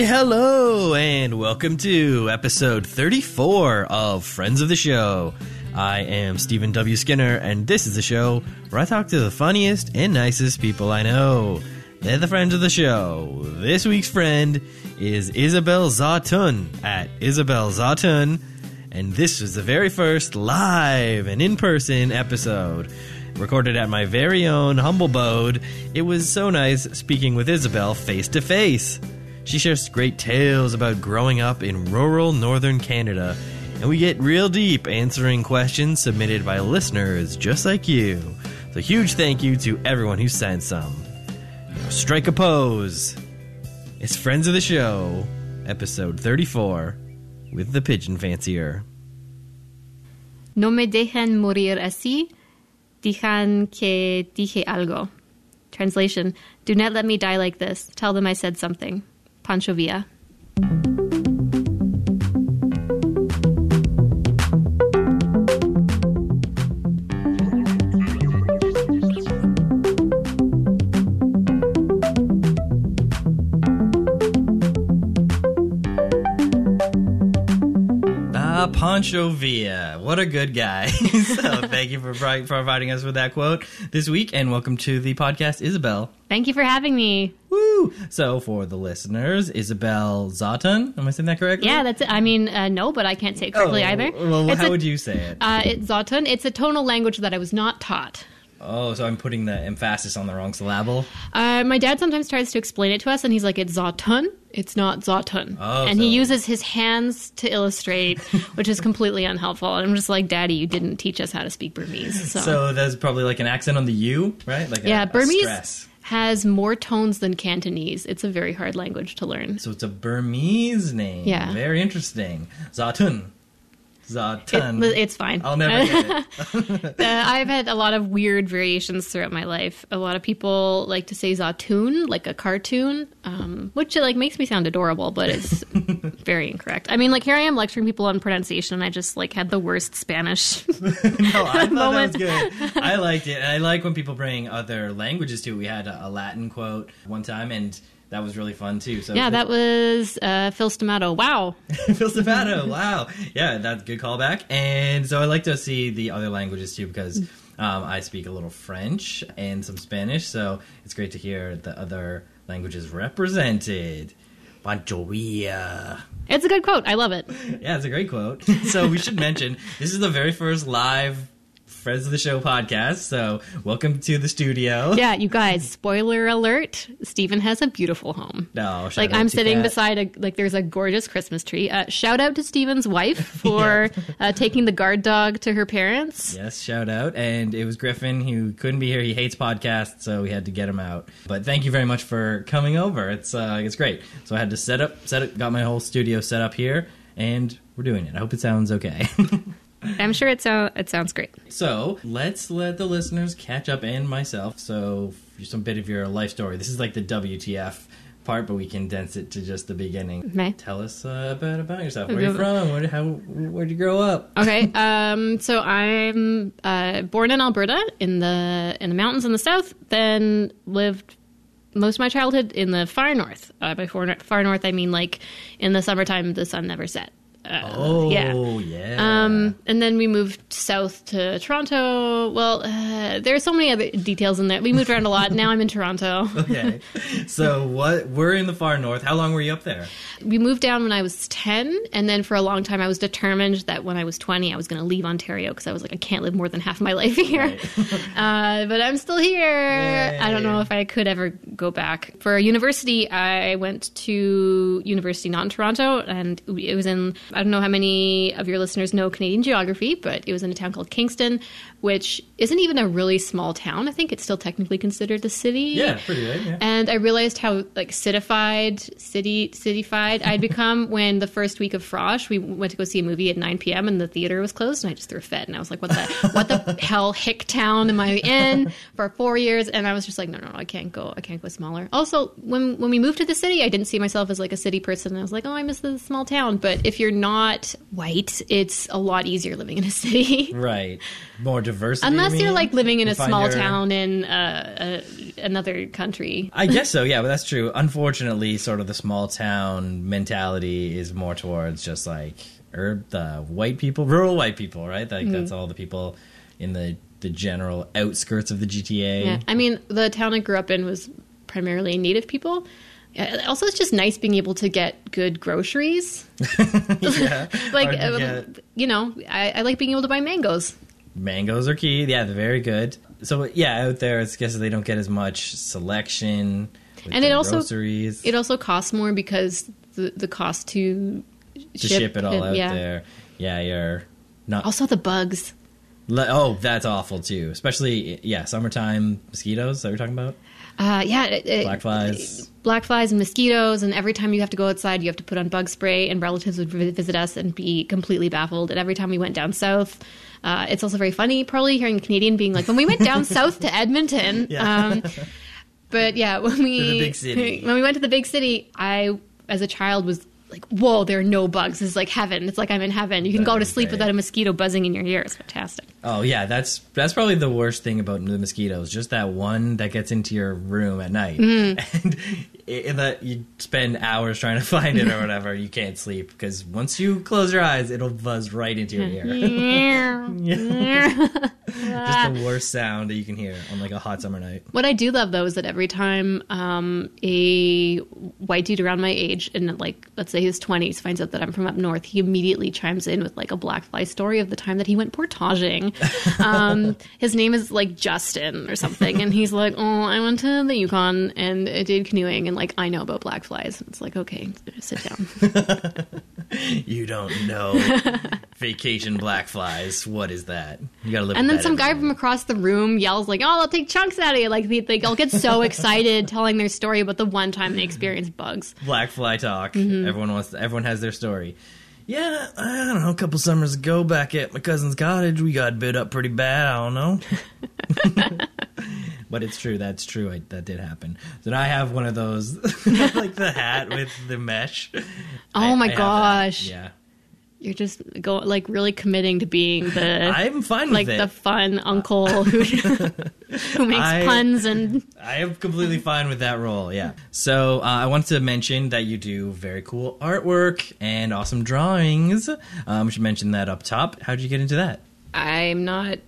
Hello, and welcome to episode 34 of Friends of the Show. I am Stephen W. Skinner, and this is the show where I talk to the funniest and nicest people I know. They're the friends of the show. This week's friend is Isabel Zawtun at Isabel Zawtun, and this was the very first live and in person episode. Recorded at my very own humble abode, it was so nice speaking with Isabel face to face. She shares great tales about growing up in rural northern Canada, and we get real deep answering questions submitted by listeners just like you. So, huge thank you to everyone who sent some. Now strike a pose. It's Friends of the Show, episode 34, with the Pigeon Fancier. No me dejan morir así, dijan que dije algo. Translation Do not let me die like this. Tell them I said something. Pancho Villa. Ah, Pancho Villa. What a good guy. so, thank you for pro- providing us with that quote this week, and welcome to the podcast, Isabel. Thank you for having me. Woo! So, for the listeners, Isabel Zatan. Am I saying that correctly? Yeah, that's it. I mean, uh, no, but I can't say it correctly Oh, either. Well, It's how a- would you say it? Uh, it's Zotun. It's a tonal language that I was not taught. oh, so I'm putting the emphasis on the wrong syllable. Uh, my dad sometimes tries to explain it to us, and he's like, "It's Zotun. It's not Zotun." Oh, and he uses his hands to illustrate, which is completely unhelpful. And I'm just like, "Daddy, you didn't teach us how to speak Burmese." So, So, that's probably like an accent on the U, right? Like yeah, a Burmese stress. has more tones than Cantonese. It's a very hard language to learn. So, it's a Burmese name. Yeah. Very interesting. Zatun. Zatan. It- it's fine. I'll never get it. Uh, I've had a lot of weird variations throughout my life. A lot of people like to say Zatun, like a cartoon, um, which like makes me sound adorable, but it's very incorrect. I mean, like here I am lecturing people on pronunciation, and I just like had the worst Spanish. No, I thought that was good. I liked it. I like when people bring other languages too. We had a, a Latin quote one time, and that was really fun too. So yeah, that was uh, Phil Stamato. Wow. Phil Stefano. Wow. Yeah, that's a good callback. And so I like to see the other languages too because um, I speak a little French and some Spanish. So it's great to hear the other languages represented. Pancho It's a good quote. I love it. Yeah, it's a great quote. so we should mention this is the very first live Friends of the Show podcast. So welcome to the studio. Yeah, you guys, spoiler alert, Stephen has a beautiful home. No, shout like I'm sitting beside a like there's a gorgeous Christmas tree. Uh, shout out to Stephen's wife for uh, taking the guard dog to her parents. Yes, shout out. And it was Griffin who couldn't be here. He hates podcasts, so we had to get him out. But thank you very much for coming over. It's uh, it's great. So I had to set up, set up, got my whole studio set up here, and we're doing it. I hope it sounds okay. I'm sure it so it sounds great. so let's let the listeners catch up and myself. So some bit of your life story. This is like the WTF part, but we condense it to just the beginning. Tell us uh, a bit about yourself. Where are you from? Where, how, where'd you grow up? Okay, um, so I'm uh, born in Alberta in the in the mountains in the south. Then lived most of my childhood in the far north. Uh, by far, far north, I mean like in the summertime, the sun never set. Uh, Oh, yeah. yeah. Um, and then we moved south to Toronto. Well, uh, there are so many other details in there. We moved around a lot. Now I'm in Toronto. okay. So what? We're in the far north. How long were you up there? We moved down when I was 10, and then for a long time I was determined that when I was 20 I was going to leave Ontario because I was like, I can't live more than half my life here. uh, but I'm still here. I don't know if I could ever go back. For university, I went to university not in Toronto, and it was in, I don't know how many of your listeners know Canadian geography, but it was in a town called Kingston, which isn't even a really small town. I think it's still technically considered a city. Yeah, pretty good. Yeah. And I realized how like citified, city cityfied I'd become when the first week of Frosh, we went to go see a movie at 9 p.m. and the theater was closed, and I just threw a fit, and I was like, "What the what the hell hick town am I in for four years?" And I was just like, "No, no, no, I can't go. I can't go smaller." Also, when when we moved to the city, I didn't see myself as like a city person. I was like, "Oh, I miss the small town." But if you're not white, it's a lot easier living in a city. Right. More diversity. Unless you you're like living in a small your- town in uh, uh, another country. I guess so, yeah, but that's true. Unfortunately, sort of the small town mentality is more towards just like or the white people, rural white people, right? Like Mm-hmm. that's all the people in the the general outskirts of the GTA. Yeah. I mean, the town I grew up in was primarily native people. Uh, Also, it's just nice being able to get good groceries. Yeah. Like, um, you know, I, I like being able to buy mangoes. Mangoes are key. Yeah, they're very good. So yeah, out there, it's guess they don't get as much selection. And it also- groceries It also costs more because the, the cost to, to ship, it all and- out yeah. there. Yeah, you're not. Also, the bugs. Le- oh, that's awful too. Especially yeah, summertime mosquitoes. That we're talking about Uh, yeah, it, black flies. black flies and mosquitoes, and every time you have to go outside, you have to put on bug spray. And relatives would visit us and be completely baffled. And every time we went down south, uh, it's also very funny, probably hearing a Canadian being like, "When we went down south to Edmonton." Yeah. Um, but yeah, when we the big city. when we went to the big city, I as a child was like, "Whoa, there are no bugs. It's like heaven. It's like I'm in heaven. You can That go to sleep great. without a mosquito buzzing in your ear. It's fantastic." Oh yeah, that's that's probably the worst thing about the mosquitoes. Just that one that gets into your room at night, Mm-hmm. and in that you spend hours trying to find it or whatever. You can't sleep because once you close your eyes, it'll buzz right into your ear. Just the worst sound that you can hear on like a hot summer night. What I do love though is that every time um, a white dude around my age, in like let's say his twenties, finds out that I'm from up north, he immediately chimes in with like a black fly story of the time that he went portaging. Um, his name is like Justin or something, and he's like, "Oh, I went to the Yukon and I did canoeing, and like I know about black flies." And It's like, okay, sit down. You don't know vacation black flies. What is that? You gotta live. And then some guy from across the room yells like, "Oh, I'll take chunks out of you!" Like they, they all get so excited telling their story about the one time they experienced bugs. Black Fly Talk. Mm-hmm. Everyone wants. everyone has their story. Yeah, I don't know. A couple summers ago, back at my cousin's cottage, we got bit up pretty bad. I don't know. but it's true. That's true. I, that did happen. Now I have one of those, like the hat with the mesh. Oh I- my I gosh. Yeah, You're just go like really committing to being the I'm fine like with it. the fun uncle who who makes I- puns and I am completely fine with that role. Yeah. So uh, I wanted to mention that you do very cool artwork and awesome drawings. Um, we should mention that up top. How did you get into that? I'm not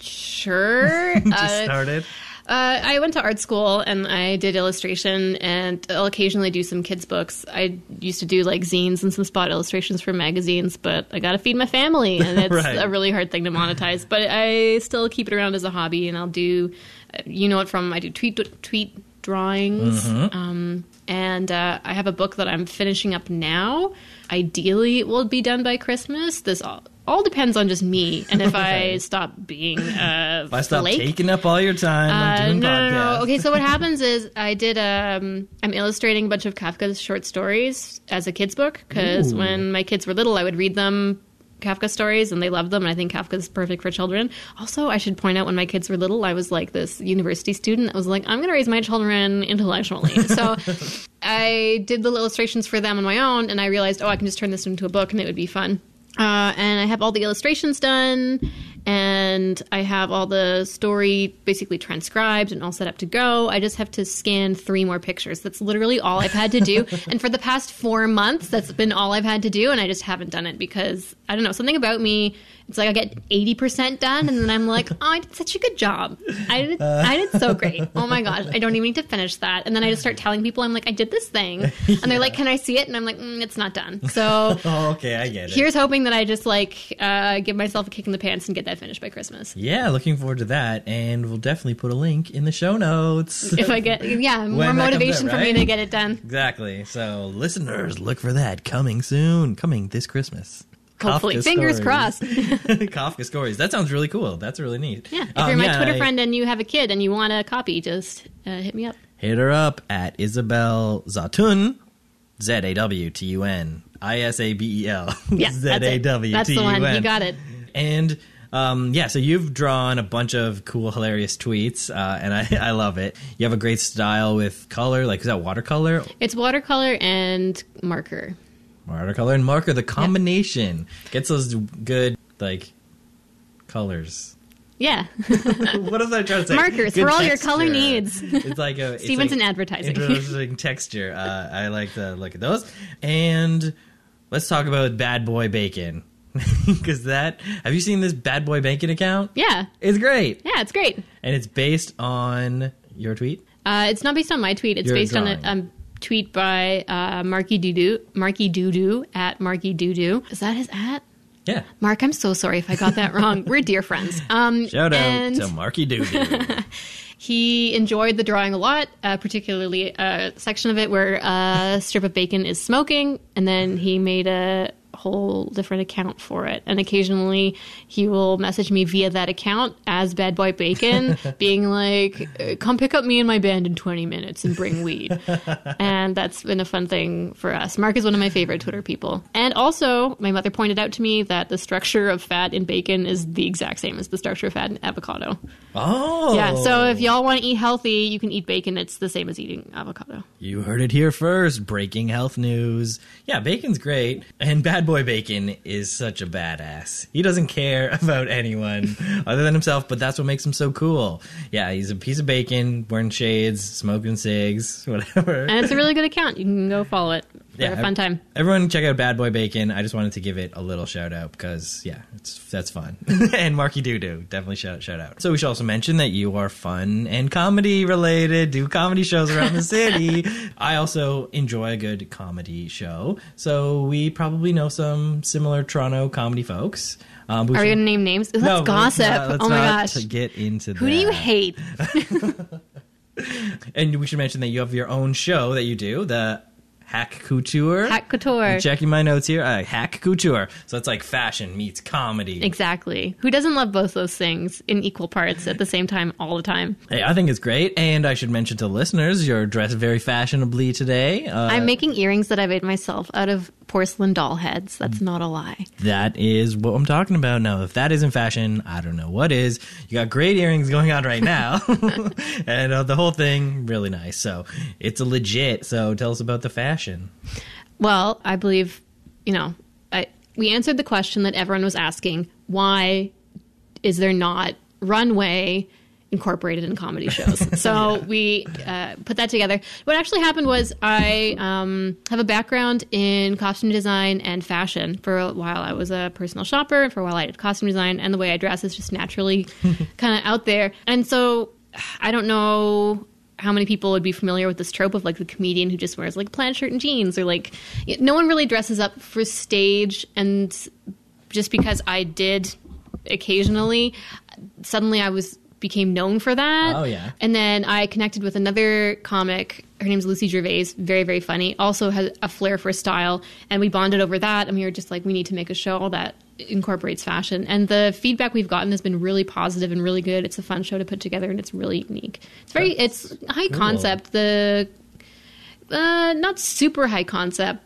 sure. Just Uh, started. Uh, I went to art school and I did illustration, and I'll occasionally do some kids' books. I used to do like zines and some spot illustrations for magazines, but I got to feed my family, and it's Right. a really hard thing to monetize. But I still keep it around as a hobby, and I'll do, uh, you know, it from I do tweet tweet drawings, um, and uh, I have a book that I'm finishing up now. Ideally, it will be done by Christmas. This all. Depends on just me, and if I stop being uh, If I stop flake. taking up all your time, I'm Uh, doing no, no, podcasts. no. Okay, so what happens is I did. Um, I'm illustrating a bunch of Kafka's short stories as a kids book because when my kids were little, I would read them Kafka stories and they loved them. And I think Kafka's perfect for children. Also, I should point out when my kids were little, I was like this university student that was like, I'm going to raise my children intellectually. So I did the illustrations for them on my own, and I realized, oh, I can just turn this into a book and it would be fun. Uh, and I have all the illustrations done, and I have all the story basically transcribed and all set up to go. I just have to scan three more pictures. That's literally all I've had to do. and for the past four months, that's been all I've had to do, and I just haven't done it because I don't know something about me. It's like I get eighty percent done, and then I'm like, oh, I did such a good job. I did, I did so great. Oh my gosh, I don't even need to finish that. And then I just start telling people, I'm like, I did this thing, and they're like, Can I see it? And I'm like, mm, It's not done. So Oh, okay, I get it. here's hoping that I just like uh, give myself a kick in the pants and get that finished by Christmas. yeah, looking forward to that, and we'll definitely put a link in the show notes. If I get, yeah, more When that comes motivation out, for me to get it done. exactly. So, listeners, look for that coming soon, coming this Christmas. Hopefully, Kafka fingers crossed. Kafka stories. That sounds really cool. That's really neat. Yeah, if Um, you're my yeah, Twitter I- friend and you have a kid and you want a copy, just uh, hit me up. hit her up at Isabel Zawtun, Z A W T U N, I S A B E L, Yeah, Z that's A. W That's T the one. You got it. And um, yeah, so you've drawn a bunch of cool, hilarious tweets, uh, and I, I love it. You have a great style with color, like is that watercolor? It's watercolor and marker. Watercolor and marker, the combination gets those good like colors. Yeah. what was I trying to say? Markers Good for all your color needs. It's like a it's Stevenson like advertising. Interesting texture. Uh, I like to look at those. And let's talk about Bad Boy Bacon because that. Have you seen this Bad Boy Bacon account? yeah. It's great, Yeah, it's great. and it's based on your tweet. Uh, it's not based on my tweet. It's based on a drawing. um, tweet by uh, Marky Doodoo, Marky Doodoo at Marky Doodoo. Is that his at? Yeah. Mark, I'm so sorry if I got that wrong. We're dear friends. Um, Shout out and to Marky Doodoo. he enjoyed the drawing a lot, uh, particularly a section of it where a strip of bacon is smoking, and then he made a whole different account for it. And occasionally he will message me via that account as Bad Boy Bacon, being like, "Uh, come pick up me and my band in 20 minutes and bring weed. and that's been a fun thing for us. Mark is one of my favorite Twitter people. And also, my mother pointed out to me that the structure of fat in bacon is the exact same as the structure of fat in avocado. oh, Yeah, so if y'all want to eat healthy, you can eat bacon. It's the same as eating avocado. You heard it here first. Breaking health news. Yeah, bacon's great. And Bad Boy Bacon is such a badass. He doesn't care about anyone other than himself, but that's what makes him so cool. Yeah, he's a piece of bacon, wearing shades, smoking cigs, whatever. And it's a really good account. You can go follow it for a fun time. Everyone check out Bad Boy Bacon. I just wanted to give it a little shout out because yeah, it's that's fun. and Marky Doo Doo, definitely shout shout out. So we should also mention that you are fun and comedy related, do comedy shows around the city. I also enjoy a good comedy show. So we probably know some similar Toronto comedy folks. Um, Are we going to name names? Ooh, No, let's gossip. not- let's oh my gosh. Get into Who do you hate? And we should mention that you have your own show that you do, the Hack Couture. Hack Couture. I'm checking my notes here. Uh, hack Couture. So it's like fashion meets comedy. Exactly. Who doesn't love both those things in equal parts at the same time all the time? Hey, I think it's great. And I should mention to listeners, you're dressed very fashionably today. Uh, I'm making earrings that I made myself out of porcelain doll heads. That's not a lie. that is what I'm talking about. Now, if that isn't fashion, I don't know what is. You got great earrings going on right now. and uh, the whole thing, really nice. So it's a legit. So tell us about the fashion. Well, I believe, you know, I, we answered the question that everyone was asking why is there not runway incorporated in comedy shows? So we uh, put that together. What actually happened was I um, have a background in costume design and fashion. For a while, I was a personal shopper, and for a while, I did costume design, and the way I dress is just naturally kind of out there. And so I don't know how many people would be familiar with this trope of like the comedian who just wears like a plaid shirt and jeans or like no one really dresses up for stage and just because I did occasionally suddenly I was became known for that. Oh, yeah. And then I connected with another comic. Her name's Lucy Gervais, very, very funny. Also has a flair for style. And we bonded over that. And we were just like, we need to make a show that incorporates fashion. And the feedback we've gotten has been really positive and really good. It's a fun show to put together and it's really unique. It's very, it's high concept. The, uh, not super high concept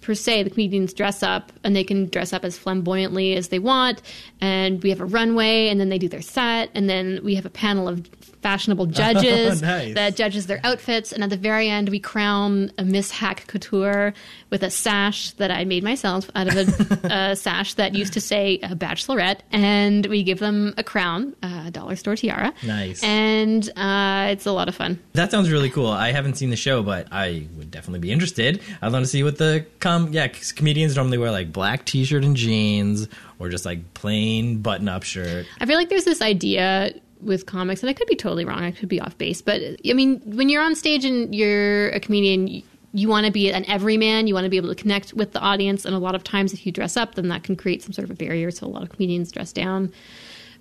per se. The comedians dress up and they can dress up as flamboyantly as they want. And we have a runway and then they do their set. And then we have a panel of fashionable judges nice. that judges their outfits. And at the very end, we crown a Miss Hack Couture with a sash that I made myself out of a, a sash that used to say a bachelorette. And we give them a crown, a dollar store tiara. Nice. And uh, it's a lot of fun. That sounds really cool. I haven't seen the show, but I would definitely be interested. I'd want to see what the com. Yeah, comedians normally wear like black t-shirt and jeans, or just like plain button-up shirt. I feel like there's this idea with comics, and I could be totally wrong. I could be off base, but I mean, when you're on stage and you're a comedian, you, you want to be an everyman. You want to be able to connect with the audience, and a lot of times, if you dress up, then that can create some sort of a barrier. So a lot of comedians dress down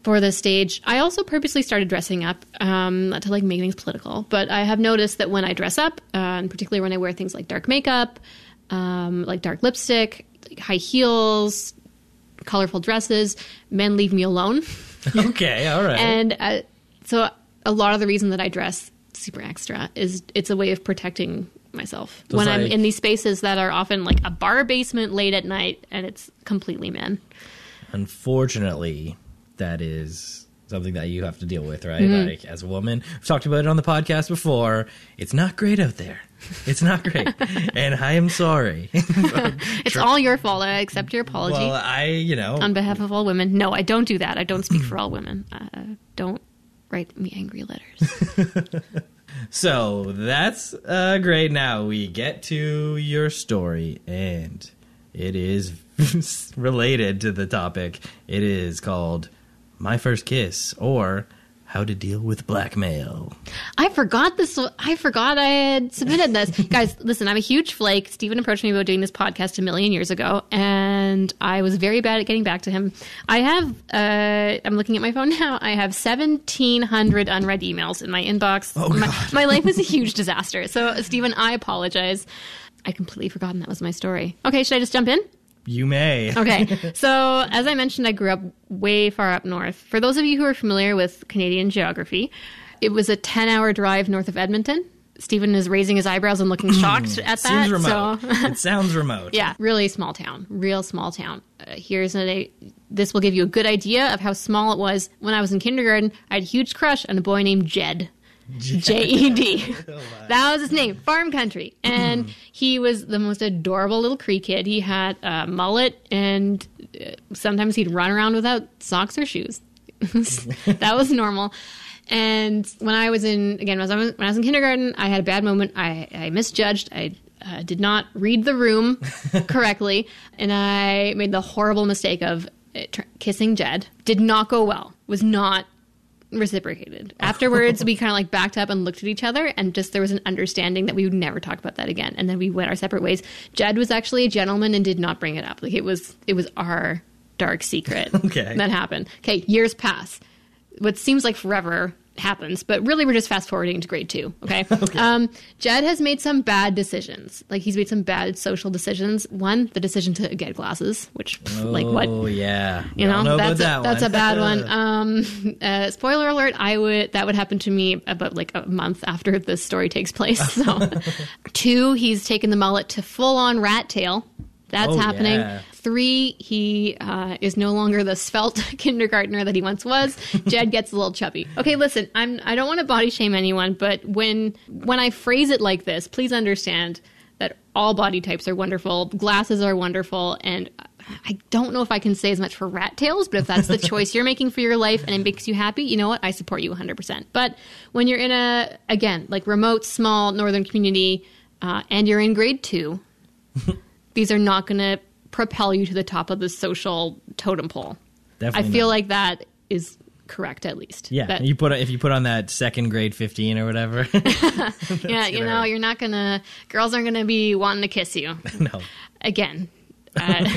for the stage. I also purposely started dressing up, um, not to like make things political, but I have noticed that when I dress up, uh, and particularly when I wear things like dark makeup, um, like dark lipstick, high heels, colorful dresses, men leave me alone. okay, all right. And uh, so a lot of the reason that I dress super extra is it's a way of protecting myself So when I'm in these spaces that are often like a bar basement late at night and it's completely men. Unfortunately, that is something that you have to deal with, right? Mm-hmm. Like as a woman, we've talked about it on the podcast before. It's not great out there. It's not great, and I am sorry. It's all your fault. I accept your apology well, I, you know, on behalf of all women. No, I don't do that. I don't speak for all women. Uh, don't write me angry letters. So that's uh, great. Now we get to your story, and it is related to the topic. It is called My First Kiss or How to Deal with Blackmail. I forgot this. I forgot I had submitted this. Guys, listen, I'm a huge flake. Stephen approached me about doing this podcast a million years ago, and I was very bad at getting back to him. I have, uh, I'm looking at my phone now, I have 1,700 unread emails in my inbox. Oh, my, my life is a huge disaster. So, Stephen, I apologize. I completely forgotten that was my story. Okay, should I just jump in? You may. Okay. So, as I mentioned, I grew up way far up north. For those of you who are familiar with Canadian geography, it was a 10 hour drive north of Edmonton. Stephen is raising his eyebrows and looking shocked at that. Seems remote. So, it sounds remote. yeah, really small town. Real small town. Uh, here's a. This will give you a good idea of how small it was. When I was in kindergarten, I had a huge crush on a boy named Jed. J E D. That was his name, Farm Country. And he was the most adorable little Cree kid. He had a mullet, and uh, sometimes he'd run around without socks or shoes. that was normal. And when I was in, again, when I was, when I was in kindergarten, I had a bad moment. I, I misjudged. I uh, did not read the room correctly, and I made the horrible mistake of uh, tr- kissing Jed. Did not go well. Was not reciprocated. Afterwards, we kind of like backed up and looked at each other, and just there was an understanding that we would never talk about that again. And then we went our separate ways. Jed was actually a gentleman and did not bring it up. Like it was, it was our dark secret Okay. that happened. Okay, years pass. What seems like forever happens, but really we're just fast forwarding to grade two. Okay. Um, Jed has made some bad decisions. Like he's made some bad social decisions. One, the decision to get glasses, which like what Oh, yeah. you know, about that's a, that that's a bad one. Um, uh, spoiler alert: I would that would happen to me about like a month after this story takes place. So, two, he's taken the mullet to full on rat tail. That's Oh, happening. yeah. Three, he uh, is no longer the svelte kindergartner that he once was. Jed gets a little chubby. Okay, listen, I'm I don't want to body shame anyone, but when when I phrase it like this, please understand that all body types are wonderful. Glasses are wonderful, and I don't know if I can say as much for rat tails, but if that's the choice you're making for your life and it makes you happy, you know what? I support you 100%. But when you're in a, again, like remote, small northern community, uh, and you're in grade two, these are not going to propel you to the top of the social totem pole. Definitely I feel not. like that is correct, at least. Yeah, That- you put if you put on that second grade fifteen or whatever. yeah, you know, hurt. you're not gonna. Girls aren't gonna be wanting to kiss you. no, again, uh,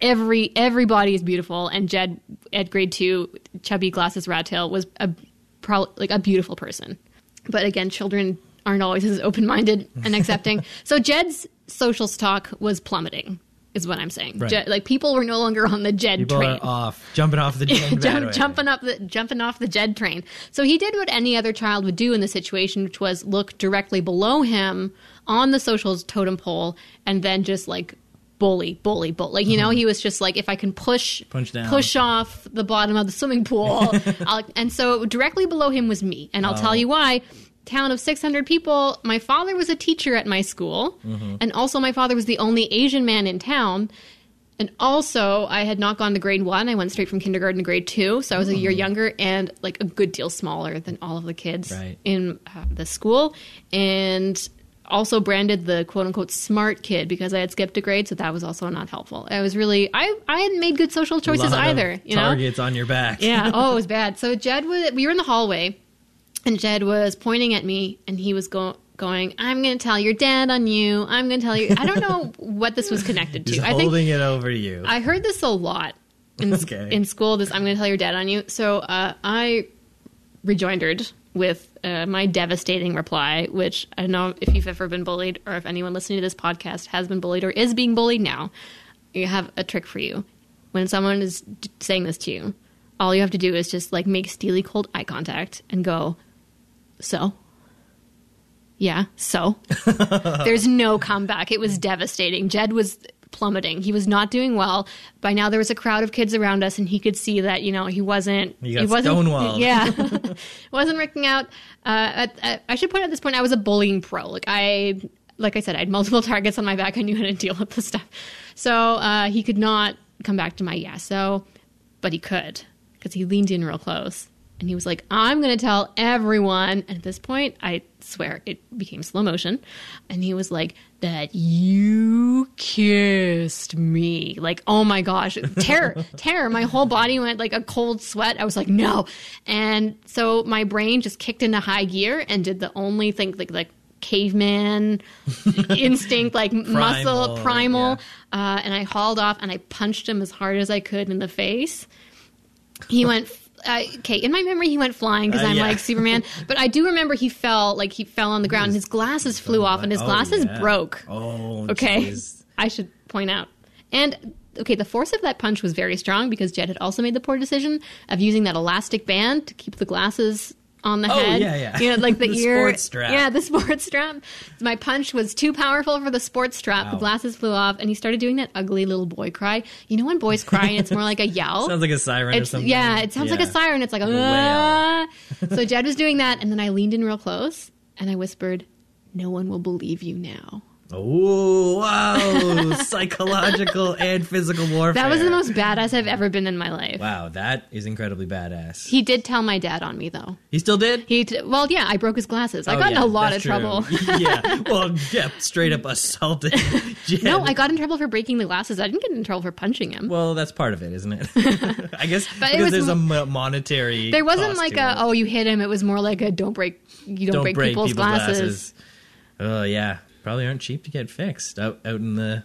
every everybody is beautiful, and Jed at grade two, chubby glasses rat tail was a pro, like a beautiful person. But again, children aren't always as open minded and accepting. so Jed's social stock was plummeting, is what I'm saying. Right. Jed, like people were no longer on the Jed people train are off, jumping off the train. Jump, jumping up the jumping off the Jed train. So he did what any other child would do in the situation, which was look directly below him on the social totem pole, and then just like bully, bully, bully. Like you know, he was just like, if I can push Punch down. push off the bottom of the swimming pool, I'll, and so directly below him was me, and I'll tell oh. you why. Town of 600 people. My father was a teacher at my school, and also my father was the only Asian man in town. And also, I had not gone to grade one. I went straight from kindergarten to grade two. So I was a year younger and like a good deal smaller than all of the kids Right. in uh, the school. And also branded the quote unquote smart kid because I had skipped a grade. So that was also not helpful. I was really, I, I hadn't made good social choices either, you know? targets on your back. Yeah. Oh, it was bad. So Jed was. We were in the hallway, and Jed was pointing at me, and he was going. Going, I'm going to tell your dad on you. I'm going to tell you. I don't know what this was connected to. Just I think holding it over you. I heard this a lot in, Okay. in school. This I'm going to tell your dad on you. So uh, I rejoindered with uh, my devastating reply, which I don't know if you've ever been bullied or if anyone listening to this podcast has been bullied or is being bullied now. You have a trick for you. When someone is d- saying this to you, all you have to do is just like make steely cold eye contact and go, so. Yeah, so there's no comeback. It was devastating. Jed was plummeting. He was not doing well. By now, there was a crowd of kids around us, and he could see that you know he wasn't. Got he wasn't. stonewalled. Yeah, wasn't working out. Uh, at, at, I should point out at this point, I was a bullying pro. Like I, like I said, I had multiple targets on my back. I knew how to deal with this stuff. So uh, he could not come back to my yeah. So, but he could because he leaned in real close and he was like, I'm going to tell everyone. And at this point, I swear it became slow motion. And he was like, that you kissed me. Like, oh my gosh, terror, terror. My whole body went like a cold sweat. I was like, no. And so my brain just kicked into high gear and did the only thing like, like, caveman instinct, like muscle, primal. yeah. Uh, and I hauled off and I punched him as hard as I could in the face. He went. Uh, okay, in my memory, he went flying because Uh, I'm yeah. like Superman. But I do remember he fell, like he fell on the ground. and His glasses flew off, and his Oh, glasses yeah. broke. Oh, Okay, jeez. I should point out. And okay, the force of that punch was very strong because Jed had also made the poor decision of using that elastic band to keep the glasses on the Oh, head. yeah, yeah. You know, like the, The ear. sports strap. Yeah, the sports strap. My punch was too powerful for the sports strap. The glasses flew off, and he started doing that ugly little boy cry. You know when boys cry and it's more like a yell. Sounds like a siren or something. yeah, it sounds like a siren. It's like a, a "Ah." so Jed was doing that, and then I leaned in real close and I whispered, "No one will believe you now." Oh, wow. Psychological and physical warfare. That was the most badass I've ever been in my life. Wow, that is incredibly badass. He did tell my dad on me though. He still did? He t- well, yeah, I broke his glasses. I Oh, got in a lot of true. trouble. yeah. Well, yeah, straight up assaulted. No, I got in trouble for breaking the glasses. I didn't get in trouble for punching him. Well, that's part of it, isn't it? I guess But because was there's a m- monetary. there wasn't like a it. oh you hit him. It was more like a don't break you don't, don't break, people's, glasses. Oh yeah, probably aren't cheap to get fixed out out in the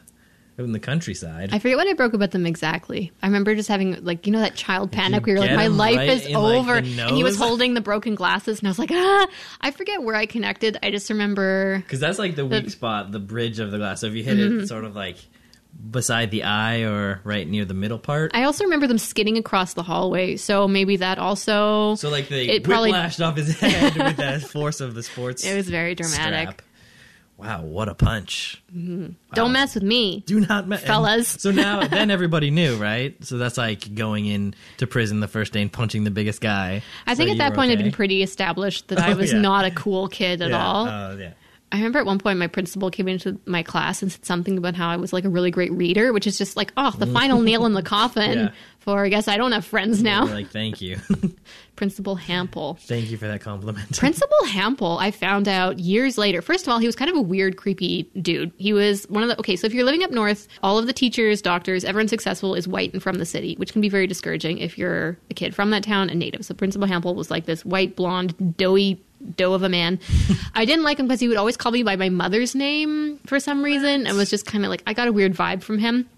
out in the countryside. I forget what I broke about them exactly. I remember just having like you know that child panic where you're like my life right is in, over, the and he was holding the broken glasses, and I was like ah. I forget where I connected. I just remember Because that's like the weak spot, the bridge of the glass. So if you hit Mm-hmm. it sort of like beside the eye or right near the middle part. I also remember them skidding across the hallway, so maybe that also. so like they It probably- whiplashed off his head with the force of the sports. it was very dramatic. strap. Wow, what a punch! Mm-hmm. Don't mess with me. Do not, me- and Fellas. So now, then everybody knew, right? So that's like going in to prison the first day and punching the biggest guy. I think So at that point it had been pretty established that oh, I Oh, was yeah. not a cool kid at yeah. all. Oh yeah. I remember at one point my principal came into my class and said something about how I was like a really great reader, which is just like, oh, the mm. final nail in the coffin Yeah. for I guess I don't have friends now. Like, thank you, Principal Hample. thank you for that compliment. Principal Hample, I found out years later. First of all, he was kind of a weird, creepy dude. He was one of the okay. So if you're living up north, all of the teachers, doctors, everyone successful is white and from the city, which can be very discouraging if you're a kid from that town and native. So Principal Hample was like this white, blonde, doughy dough of a man. I didn't like him because he would always call me by my mother's name for some reason, and was just kind of like I got a weird vibe from him.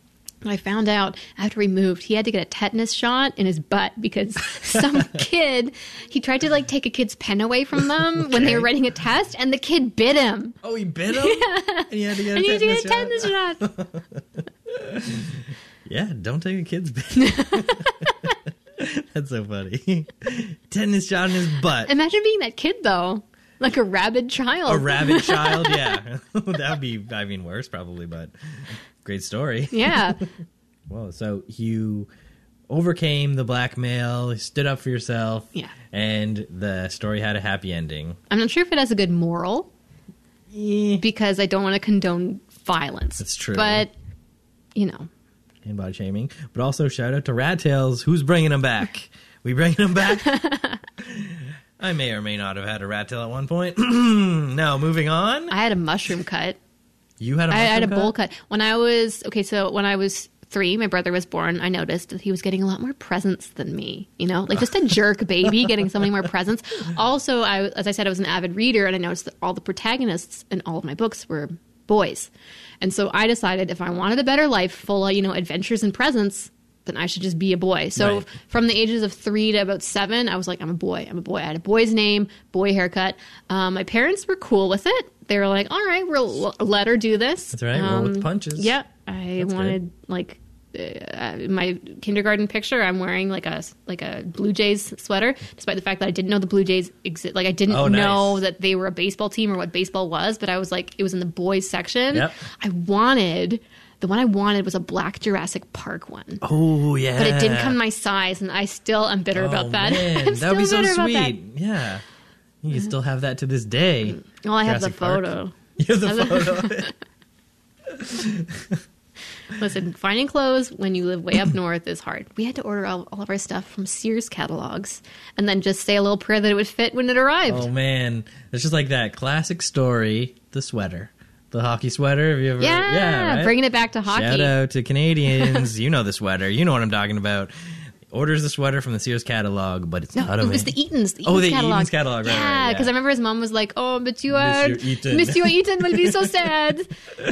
I found out after he moved, he had to get a tetanus shot in his butt because some kid he tried to like take a kid's pen away from them when they were writing a test, and the kid bit him. oh, he bit him. And he had to get a to get a tetanus shot? shot. Yeah, don't take a kid's bit. That's so funny. Tennis shot in his butt. Imagine being that kid though, like a rabid child. A rabid child, yeah. that would be, I mean, worse probably, but great story. yeah, Well, so you overcame the blackmail, stood up for yourself, Yeah. and the story had a happy ending. I'm not sure if it has a good moral Eh, because I don't want to condone violence. That's true. but you know, And body shaming, but also shout out to Rat Tails, who's bringing them back. We bringing them back. I may or may not have had a rat tail at one point. now, moving on. I had a mushroom cut. You had a I had a mushroom bowl cut when I was okay. So when I was three, my brother was born. I noticed that he was getting a lot more presents than me. You know, like just a jerk baby getting so many more presents. Also, I, as I said, I was an avid reader, and I noticed that all the protagonists in all of my books were boys. And so I decided if I wanted a better life, full of you know adventures and presents, then I should just be a boy. So Right. from the ages of three to about seven, I was like, I'm a boy. I'm a boy. I had a boy's name, boy haircut. Um, my parents were cool with it. They were like, all right, we'll let her do this. That's right, roll with Um, punches. Yeah, I That's wanted like uh, my kindergarten picture. I'm wearing like a like a Blue Jays sweater, despite the fact that I didn't know the Blue Jays exist. Like I didn't Oh, nice. know that they were a baseball team or what baseball was. But I was like, it was in the boys section. Yep. I wanted the one I wanted was a black Jurassic Park one. Oh yeah, But it didn't come my size, and I still am bitter Oh, about that. man, that would be so still bitter about that. sweet. Yeah, you can still have that to this day. Well, I have the Jurassic Park. photo. You have the I have the- photo. Listen, finding clothes when you live way up north is hard. We had to order all, all of our stuff from Sears catalogs and then just say a little prayer that it would fit when it arrived. Oh man, it's just like that classic story, the sweater, the hockey sweater. Have you ever? yeah, right? bringing it back to hockey. Shout out to Canadians. you know the sweater. You know what I'm talking about. Orders the sweater from the Sears catalog, but it's No, not it was the Eaton's. The Oh, the catalog. Eaton's catalog, right, Yeah, right, because yeah. I remember his mom was like, "Oh, but you are Monsieur Eaton." Monsieur Eaton will be so sad."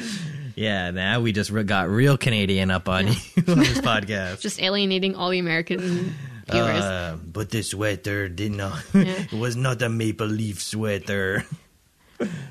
Yeah, now we just re- got real Canadian up on you on this podcast. Just alienating all the American viewers. Uh, but the sweater did not. Yeah. it was not a maple leaf sweater.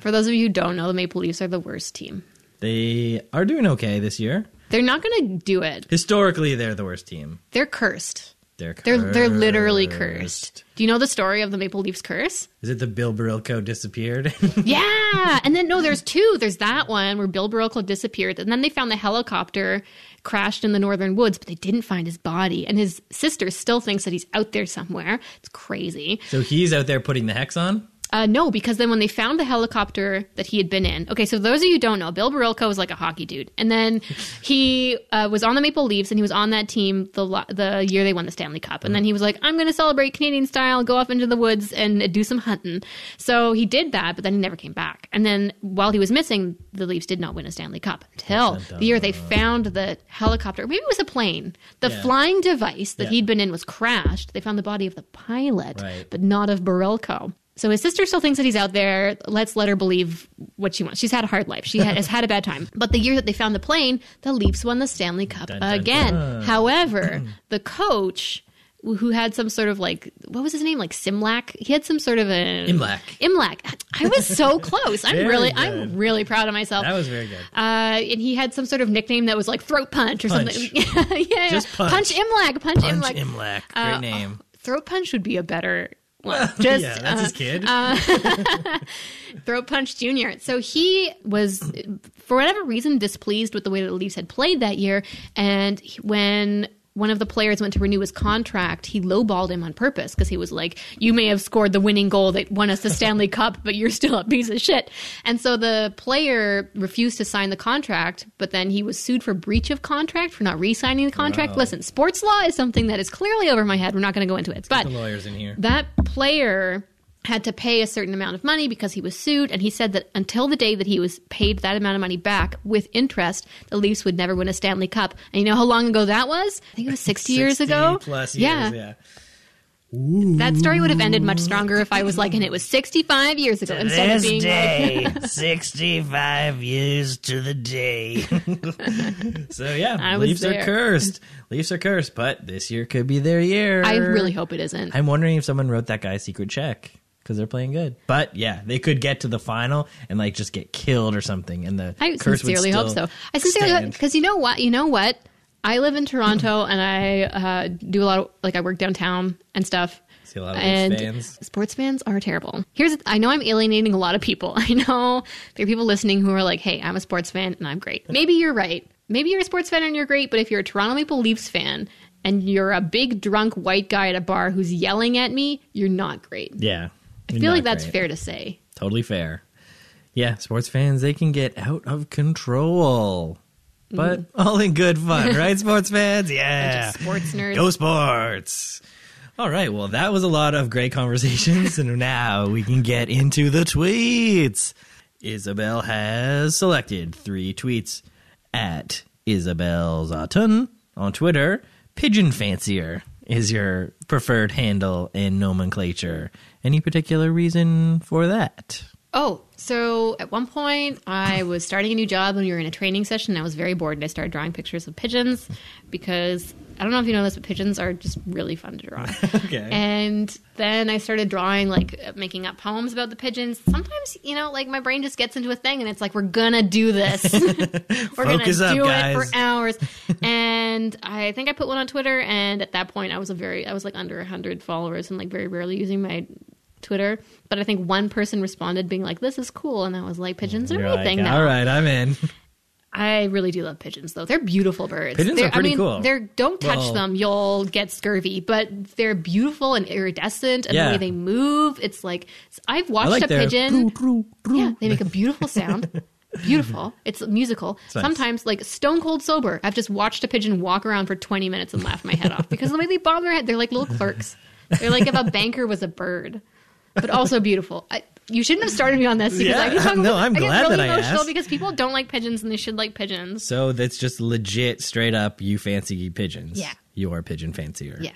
For those of you who don't know, the Maple Leafs are the worst team. They are doing okay this year. They're not going to do it. Historically, they're the worst team. They're cursed. They're They're they're literally cursed. cursed. Do you know the story of the Maple Leafs curse? Is it the Bill Barilko disappeared? Yeah, and then no, there's two. There's that one where Bill Barilko disappeared, and then they found the helicopter crashed in the northern woods, but they didn't find his body. And his sister still thinks that he's out there somewhere. It's crazy. so he's out there putting the hex on. Uh, no, because then when they found the helicopter that he had been in, okay, so those of you who don't know, Bill Barilko was like a hockey dude, and then he uh, was on the Maple Leafs, and he was on that team the lo- the year they won the Stanley Cup, and then he was like, I'm going to celebrate Canadian style, go off into the woods and do some hunting. So he did that, but then he never came back. And then while he was missing, the Leafs did not win a Stanley Cup until the year they found the helicopter. Maybe it was a plane. The Yeah. flying device that Yeah. he'd been in was crashed. They found the body of the pilot, Right. but not of Barilko. So his sister still thinks that he's out there. Let's let her believe what she wants. She's had a hard life. She ha- has had a bad time. But the year that they found the plane, the Leafs won the Stanley Cup Dun, dun, again. dun. However, the coach who had some sort of like what was his name like Simlac? he had some sort of a Imlach. Imlach. I was so close I'm really good. I'm really proud of myself That was very good. uh, and he had some sort of nickname that was like throat punch or Punch. something yeah, yeah. Just punch. Imlach. punch, Punch Imlach Imlach. Great Uh, name. throat punch would be a better one just yeah, that's uh, his kid. Throat Punch Jr. So he was, for whatever reason, displeased with the way that the Leafs had played that year. And when one of the players went to renew his contract, he lowballed him on purpose because he was like, You may have scored the winning goal that won us the Stanley Cup, but you're still a piece of shit. And so the player refused to sign the contract, but then he was sued for breach of contract for not re signing the contract. Wow. Listen, sports law is something that is clearly over my head. We're not going to go into it. But lawyers in here. that player had to pay a certain amount of money because he was sued and he said that until the day that he was paid that amount of money back with interest the leafs would never win a stanley cup and you know how long ago that was i think it was 60, years ago Plus years, yeah. that story would have ended much stronger if i was like and it was 65 years ago instead of being like 65 years to the day. so yeah, I Leafs are cursed. Leafs are cursed, but this year could be their year. i really hope it isn't I'm wondering if someone wrote that guy a secret check because they're playing good. But yeah, they could get to the final and like just get killed or something, and the I curse would sincerely hope so. I sincerely hope because you know what? You know what? I live in Toronto and I uh, do a lot of like I work downtown and stuff. See a lot of and fans. sports fans are terrible. Here's I know I'm alienating a lot of people. I know there are people listening who are like, "Hey, I'm a sports fan and I'm great." Maybe you're right. Maybe you're a sports fan and you're great. But if you're a Toronto Maple Leafs fan and you're a big drunk white guy at a bar who's yelling at me, you're not great. Yeah, I feel like that's fair to say. Totally fair. Yeah, sports fans they can get out of control, but all in good fun, right? Sports fans, yeah. Mm. Sports nerds. Go sports. All right, well, that was a lot of great conversations, and now we can get into the tweets. Isabel has selected three tweets at Isabel Zawtun on Twitter. Pigeon Fancier is your preferred handle in nomenclature. Any particular reason for that? Oh, so at one point I was starting a new job and we were in a training session. And I was very bored and I started drawing pictures of pigeons because I don't know if you know this, but pigeons are just really fun to draw. Okay. And then I started drawing, like making up poems about the pigeons. Sometimes, you know, like my brain just gets into a thing and it's like, we're gonna do this. we're Focus gonna up, do guys. it for hours. and I think I put one on Twitter. And at that point, I was a very, I was like under 100 followers and like very rarely using my Twitter. But I think one person responded being like, this is cool. And I was like, pigeons are You're my like, thing now. All right, I'm in. I really do love pigeons, though. They're beautiful birds. Pigeons They're- are pretty I mean, cool. They're don't touch Well- them, you'll get scurvy. But they're beautiful and iridescent, and Yeah. the way they move, it's like I've watched like a pigeon. Yeah, they make a beautiful sound. Beautiful. It's musical. nice. Sometimes, like stone cold sober, I've just watched a pigeon walk around for 20 minutes and laugh my head off because the way they bob their head, they're like little clerks. They're like if a banker was a bird, but also beautiful. I, you shouldn't have started me on this because Yeah, I get, talk- no, I'm I get glad really that I emotional asked. because people don't like pigeons and they should like pigeons. So that's just legit, straight up. You fancy pigeons. Yeah. You are a pigeon fancier. Yeah.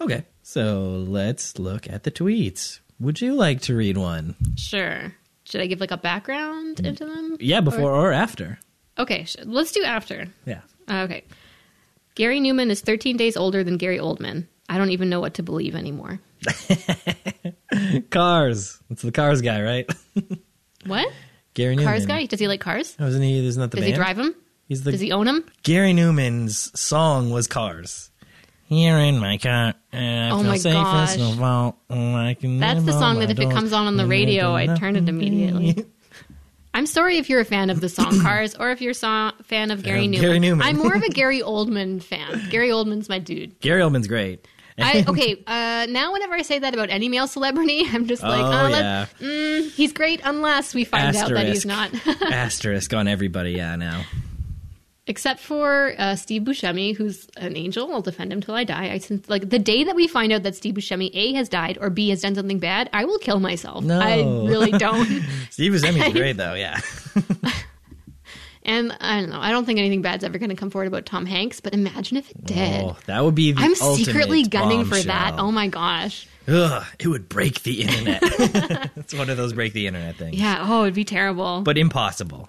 Okay. So let's look at the tweets. Would you like to read one? Sure. Should I give like a background mm. into them? Yeah, before or after. Okay, let's do after. Yeah. Uh, okay. Gary Numan is 13 days older than Gary Oldman. I don't even know what to believe anymore. Cars. It's the Cars guy, right? What? Gary Numan. Cars guy? Does he like cars? Oh, Wasn't he? Isn't that the Does band? he drive them? He's the Does he own them? Gary Numan's song was Cars. Here in my car, and I Oh feel my safe gosh. as no vault. Oh, I can That's the song that if it comes on on the radio, I turn it immediately. I'm sorry if you're a fan of the song Cars or if you're a fan of Gary Numan. Gary Numan. I'm more of a Gary Oldman fan. Gary Oldman's my dude. Gary Oldman's great. I, okay, uh, now whenever I say that about any male celebrity, I'm just like, oh oh, yeah, mm, he's great unless we find out that he's not. asterisk on everybody. Yeah, now. Except for uh, Steve Buscemi, who's an angel. I'll defend him till I die. I like the day that we find out that Steve Buscemi A has died or B has done something bad, I will kill myself. No. I really don't. Steve Buscemi's great though. Yeah. And I don't know. I don't think anything bad's ever going to come forward about Tom Hanks. But imagine if it did. Oh, that would be the I'm secretly gunning for that. Oh my gosh. Ugh, it would break the internet. it's one of those break the internet things. Yeah. Oh, it'd be terrible. But impossible.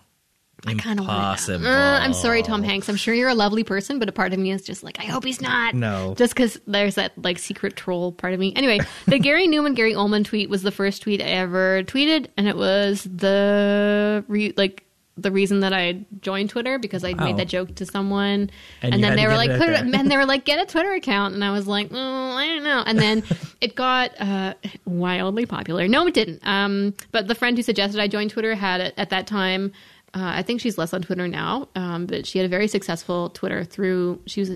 I kind of impossible. Uh, I'm sorry, Tom Hanks. I'm sure you're a lovely person, but a part of me is just like, I hope he's not. No. Just because there's that like secret troll part of me. Anyway, the Gary Numan, Gary Oldman tweet was the first tweet I ever tweeted, and it was the re- like the reason that I joined Twitter because I Wow. made that joke to someone, And and, then they were like, put it, and they were like, get a Twitter account, and I was like, oh, I don't know, and then it got uh, wildly popular. No, it didn't. Um, but the friend who suggested I join Twitter had it at that time. Uh, I think she's less on Twitter now, um, but she had a very successful Twitter through. She was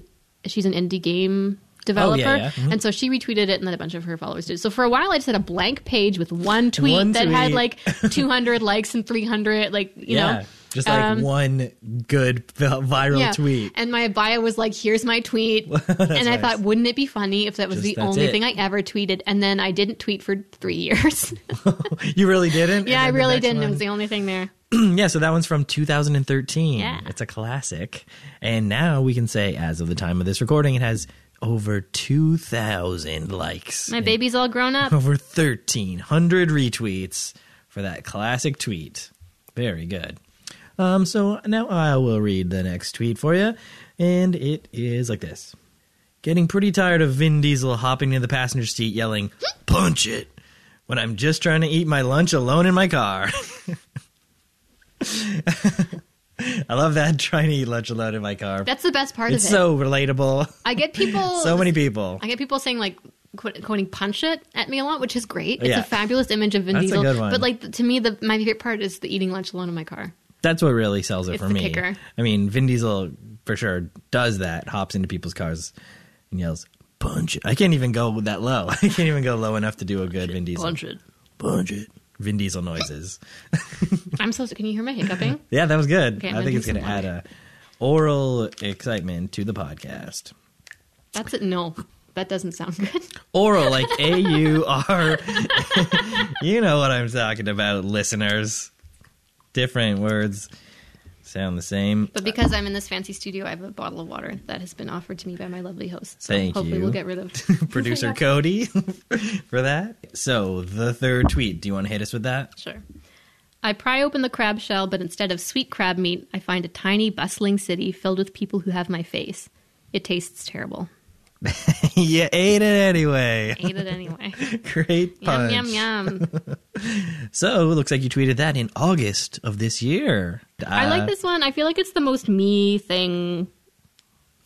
she's an indie game developer, yeah. Mhm. and so she retweeted it, and then a bunch of her followers did. So for a while, I just had a blank page with one tweet One that had like 200 likes and 300, like you yeah. know, Just like um, one good viral yeah. tweet. And my bio was like, "Here's my tweet," and I nice. thought, wouldn't it be funny if that was Just the only it. thing I ever tweeted? And then I didn't tweet for three years. You really didn't? yeah, I really didn't. It was the only thing there. yeah, so that one's from 2013. Yeah. It's a classic. And now we can say, as of the time of this recording, it has over 2,000 likes. My baby's all grown up. Over 1,300 retweets for that classic tweet. Very good. Um, so now I will read the next tweet for you. And it is like this Getting pretty tired of Vin Diesel hopping in the passenger seat yelling, Punch it! when I'm just trying to eat my lunch alone in my car. I love that trying to eat lunch alone in my car. That's the best part it's of it. so relatable. I get people. so many people. I get people saying like quoting "punch it" at me a lot, which is great. It's Yeah. a fabulous image of Vin That's Diesel. But like to me, the my favorite part is the eating lunch alone in my car. That's what really sells it It's for me. kicker. I mean, Vin Diesel for sure does that. Hops into people's cars and yells, "Punch it!" I can't even go that low. I can't even go low enough to do a good Vin Diesel. Punch it. Punch it. Vin Diesel noises. I'm so. Can you hear my hiccuping? Yeah, that was good. Okay, I'm I gonna think do it's going to some add a oral excitement to the podcast. That's it. No, that doesn't sound good. Oral, like A U R. You know what I'm talking about, listeners. Different words sound the same. But because I'm in this fancy studio, I have a bottle of water that has been offered to me by my lovely host. So Thank hopefully you. we'll get rid of Producer Cody for that. So, the third tweet. Do you want to hit us with that? Sure. I pry open the crab shell, but instead of sweet crab meat, I find a tiny, bustling city filled with people who have my face. It tastes terrible. you ate it anyway. Ate it anyway. Great yum, punch. yum, yum. So, it looks like you tweeted that in August of this year. I Uh, like this one. I feel like it's the most me thing.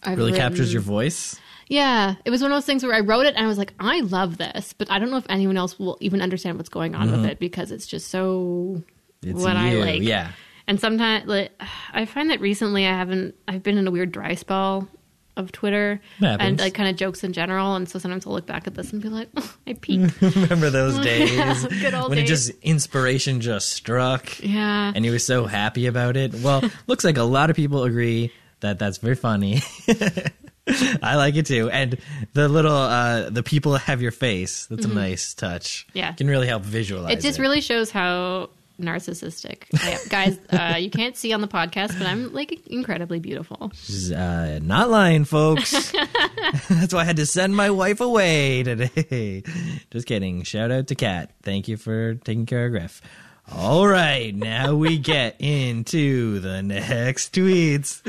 I've Really written. captures your voice. Yeah, it was one of those things where I wrote it and I was like, I love this, but I don't know if anyone else will even understand what's going on with it because it's just so Mm-hmm. It's what I like. Yeah. And sometimes, like, I find that recently I haven't. I've been in a weird dry spell of Twitter and like kind of jokes in general. And so sometimes I'll look back at this and be like, oh, I peaked. Remember those days Good old when it days. just inspiration just struck, yeah. and he was so happy about it. Well, looks like a lot of people agree that that's very funny. I like it too, and the little uh the people have your face. That's a nice touch. Mm-hmm. Yeah. can really help visualize. it just really shows how narcissistic I. Guys, uh, you can't see on the podcast, but I'm like incredibly beautiful. She's, uh, not lying, folks. That's why I had to send my wife away today. Just kidding. Shout out to Kat. Thank you for taking care of Griff. All right, now we get into the next tweets.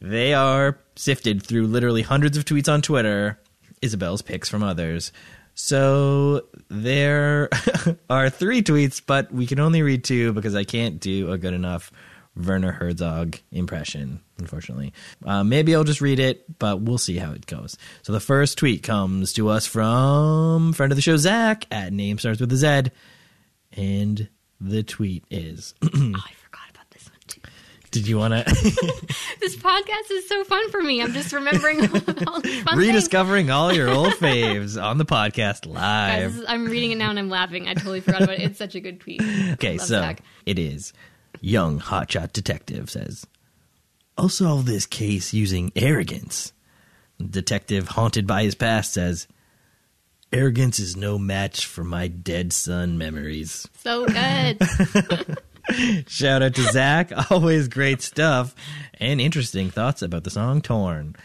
They are sifted through literally hundreds of tweets on Twitter, Isabel's picks from others. So there are three tweets, but we can only read two because I can't do a good enough Werner Herzog impression, unfortunately. Uh, maybe I'll just read it, but we'll see how it goes. So the first tweet comes to us from friend of the show, Zach, at name starts with a Z. And the tweet is oh, I forgot about this one too. Did you want to This podcast is so fun for me. I'm just remembering all, all these fun things. rediscovering all your old faves on the podcast live? is- I'm reading it now and I'm laughing. I totally forgot about it. It's such a good tweet. Okay, so Zach. it is. Young hotshot detective says, I'll solve this case using arrogance. Detective, haunted by his past, says, Arrogance is no match for my dead son memories. So good. Shout out to Zach. Always great stuff and interesting thoughts about the song Torn.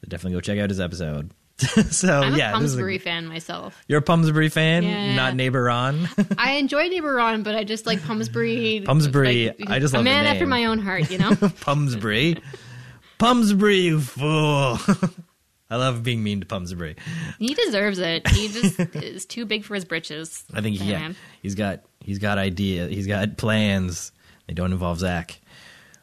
So definitely go check out his episode. so, I'm yeah. a Pumsbury fan myself. You're a Pumsbury fan, Yeah. not neighbor Ron. I enjoy Neighbor Ron, but I just like Pumsbury. Pumsbury, like, I just a love the man after my own heart. You know. Pumsbury. Pumsbury, you fool. I love being mean to Pumsbury. he deserves it. He just is too big for his britches. I think That yeah, he's got he's got idea. He's got plans. They don't involve Zach.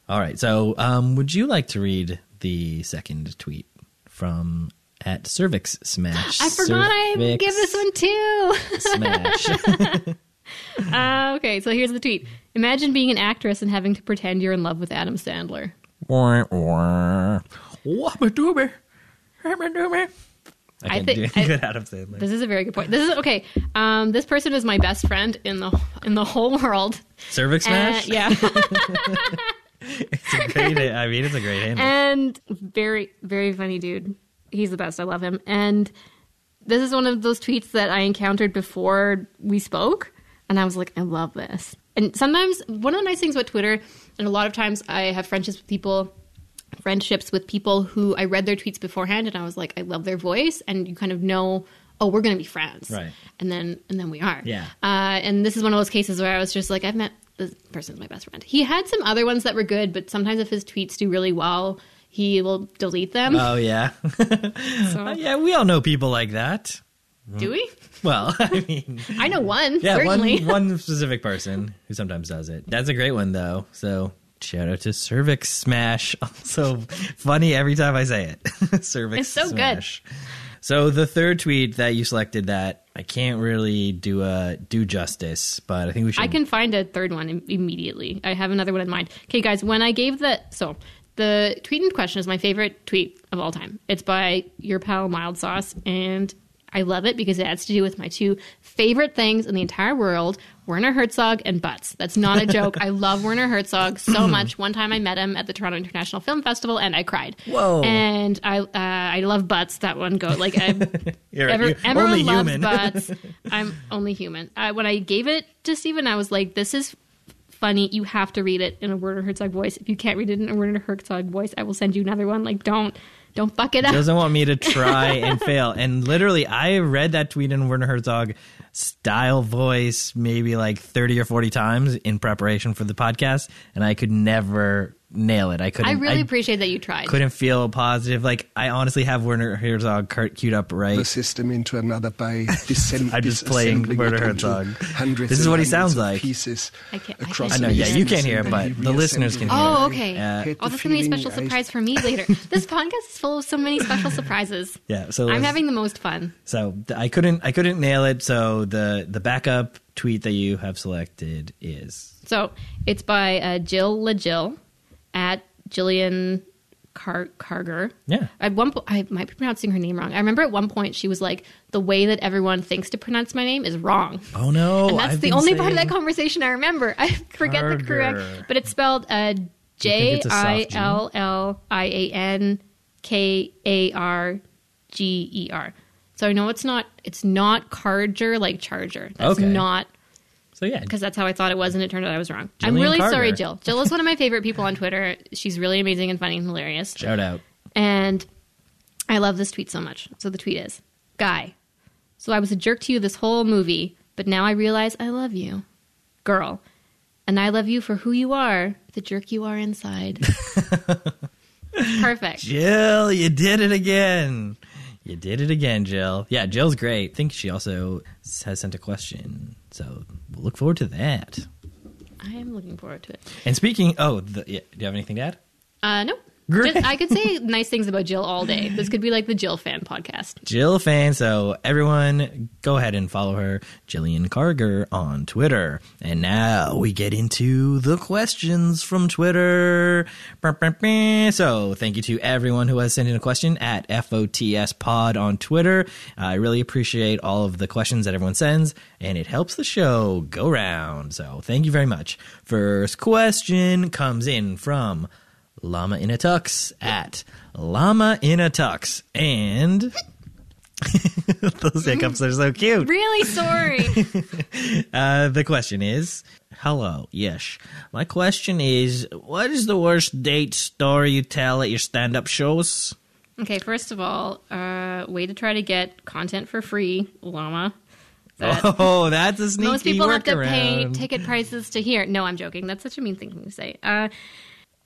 All right. So, um, would you like to read the second tweet from at Cervix Smash? I forgot I give this one too. Smash. Uh, okay, so here's the tweet. Imagine being an actress and having to pretend you're in love with Adam Sandler. Wah, wah. Wabba-dooba. I I think- do I- good Adam Sandler. This is a very good point. This is okay. Um, this person is my best friend in the in the whole world. Cervix Smash. yeah, It's a great. I mean, it's a great handle. and very very funny dude. He's the best. I love him. And this is one of those tweets that I encountered before we spoke, and I was like, I love this. And sometimes one of the nice things about Twitter, and a lot of times I have friendships with people, friendships with people who I read their tweets beforehand, and I was like, I love their voice, and you kind of know, oh, we're going to be friends, Right. And then and then we are, Yeah. Uh, and this is one of those cases where I was just like, I've met this person's my best friend. He had some other ones that were good, but sometimes if his tweets do really well, he will delete them. Oh yeah, so, yeah. We all know people like that. do we? Well, I mean, I know one yeah, certainly. one one specific person who sometimes does it. That's a great one though. So shout out to Cervix Smash. Also funny every time I say it. Cervix It's so good. Smash. So the third tweet that you selected that I can't really do uh do justice, but I think we should. I can find a third one im- immediately. I have another one in mind. Okay, guys, when I gave the so the tweet in question is my favorite tweet of all time. It's by your pal Mild Sauce, and I love it because it has to do with my two favorite things in the entire world: Werner Herzog and butts. That's not a joke. I love Werner Herzog so much. One time I met him at the Toronto International Film Festival, and I cried. Whoa. And I uh, I love butts. That one go like I. You're, Ever, you're everyone only loves human. butts. I'm only human. Uh, when I gave it to Stephen, I was like, this is funny. You have to read it in a Werner Herzog voice. If you can't read it in a Werner Herzog voice, I will send you another one. Like, don't, don't fuck it up. doesn't want me to try and fail. And literally, I read that tweet in Werner Herzog style voice maybe like 30 or 40 times in preparation for the podcast, and I could never nail it. I couldn't. I really I appreciate that you tried. couldn't feel positive. Like I honestly have Werner Herzog cart- queued up right. the system into another bay. Descend, I'm just playing Werner Herzog. Hundreds This is what he sounds like. Pieces I can't- I across can't I know, yeah, you can't hear it, but the listeners can hear it. Oh, okay. Yeah. Get Oh, the that's gonna be a special surprise for me later. this podcast is full of so many special surprises. Yeah, so I'm having the most fun. So I couldn't I couldn't nail it. So the the backup tweet that you have selected is So it's by uh, Jill LaJill at Jillian Car- Karger. Yeah. At one point, I might be pronouncing her name wrong. I remember at one point she was like, "The way that everyone thinks to pronounce my name is wrong." oh no, and that's I've the only part of that conversation I remember. I forget the correct, but it's spelled uh, J it's a soft I? L L I A N K A R G E R. So I know it's not it's not Carger like Charger. That's Okay. not So yeah, because that's how I thought it was, and it turned out I was wrong. I'm really Carter. sorry, Jill. Jill is one of my favorite people on Twitter. She's really amazing and funny and hilarious. shout out. And I love this tweet so much. So the tweet is Guy, so I was a jerk to you this whole movie, but now I realize I love you. Girl, and I love you for who you are, the jerk you are inside. Perfect. Jill, you did it again. You did it again, Jill. Yeah, Jill's great. I think she also has sent a question, so we'll look forward to that. I am looking forward to it. And speaking, oh, the, yeah, do you have anything to add? Uh, no. Just- I could say nice things about Jill all day. This could be like the Jill fan podcast. Jill fan. So everyone, go ahead and follow her, Jillian Karger, on Twitter. And now we get into the questions from Twitter. So thank you to everyone who has sent in a question at FOTS Pod on Twitter. I really appreciate all of the questions that everyone sends, and it helps the show go round. So thank you very much. First question comes in from Llama in a Tux at Llama in a Tux. And those hiccups are so cute. Really sorry. Uh, the question is Hello, yes. My question is What is the worst date story you tell at your stand up shows? Okay, first of all, uh, way to try to get content for free, llama. That Oh, that's a sneaky most people have to pay ticket prices to hear. No, I'm joking. That's such a mean thing to say. Uh,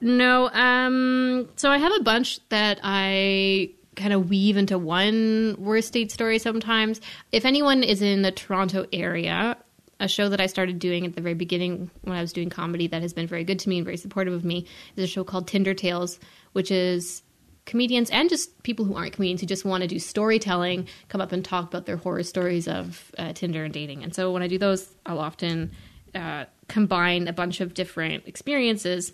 no, um, so I have a bunch that I kind of weave into one worst date story sometimes. If anyone is in the Toronto area, a show that I started doing at the very beginning when I was doing comedy that has been very good to me and very supportive of me is a show called Tinder Tales, which is comedians and just people who aren't comedians who just want to do storytelling come up and talk about their horror stories of uh, Tinder and dating. And so when I do those, I'll often uh, combine a bunch of different experiences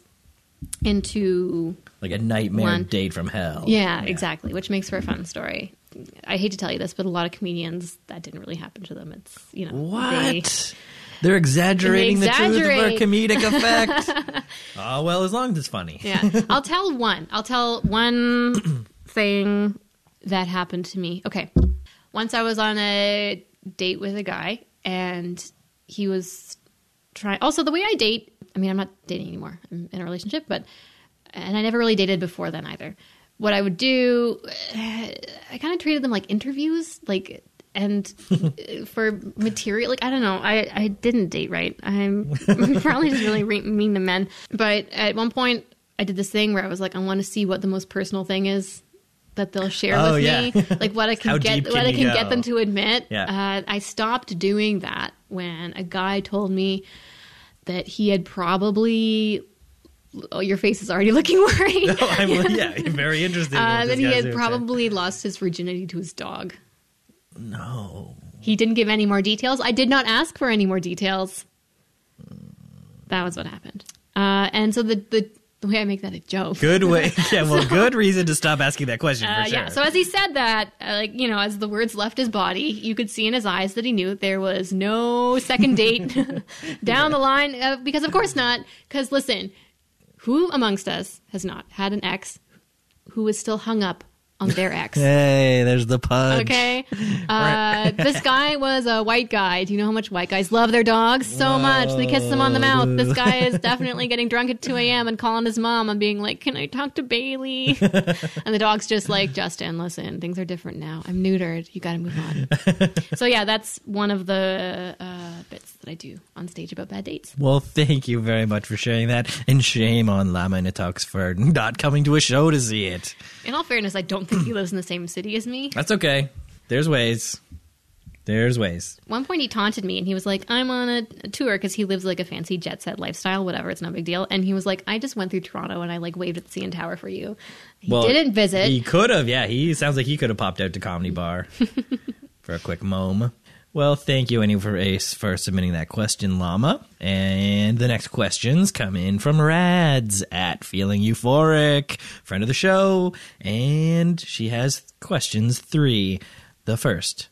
into Like a nightmare One. date from hell. yeah, exactly, which makes for a fun story. I hate to tell you this, but a lot of comedians that didn't really happen to them. It's you know What? They're exaggerating They the truth of our comedic effect. oh, well, as long as it's funny. yeah, I'll tell one. I'll tell one thing that happened to me. Okay, once I was on a date with a guy, and he was trying. Also, the way I date. I mean, I'm not dating anymore. I'm in a relationship, but and I never really dated before then either. What I would do, I kind of treated them like interviews, like and for material. Like I don't know, I I didn't date right. I'm probably just really re- mean to men. But at one point, I did this thing where I was like, I want to see what the most personal thing is that they'll share Oh, with yeah. me, like what I can get, deep what I can go? get them to admit. Yeah. Uh, I stopped doing that when a guy told me that he had probably. Oh, your face is already looking worried. Oh, I'm, yeah, very interested. in Uh, that he had probably lost his virginity to his dog. No. He didn't give any more details. I did not ask for any more details. That was what happened. Uh, and so the, the the way I make that a joke. Good way. Yeah, well, good reason to stop asking that question Uh, sure. Yeah. So as he said that, uh, like you know, as the words left his body, you could see in his eyes that he knew there was no second date down the line. Uh, because of course not. Because listen, who amongst us has not had an ex who was still hung up on their ex. Hey, there's the punch. Okay. Uh, this guy was a white guy. Do you know how much white guys love their dogs so much? They kiss them on the mouth. This guy is definitely getting drunk at 2 a.m. and calling his mom and being like, Can I talk to Bailey? and the dog's just like, Justin, listen, things are different now. I'm neutered. You got to move on. so, yeah, that's one of the uh, bits that I do on stage about bad dates. Well, thank you very much for sharing that, and shame on Llama in a Tux for not coming to a show to see it. In all fairness, I don't think he lives in the same city as me. That's okay. There's ways. There's ways. one point he taunted me and he was like i'm on a, a tour because he lives like a fancy jet set lifestyle whatever it's no big deal and he was like i just went through toronto and i like waved at the cn tower for you he Well, didn't visit He could have, yeah. He sounds like he could have popped out to Comedy Bar for a quick mom. Well, thank you, Annie, for Ace for submitting that question, Llama. And the next questions come in from Rads at Feeling Euphoric, friend of the show, and she has questions three. The first: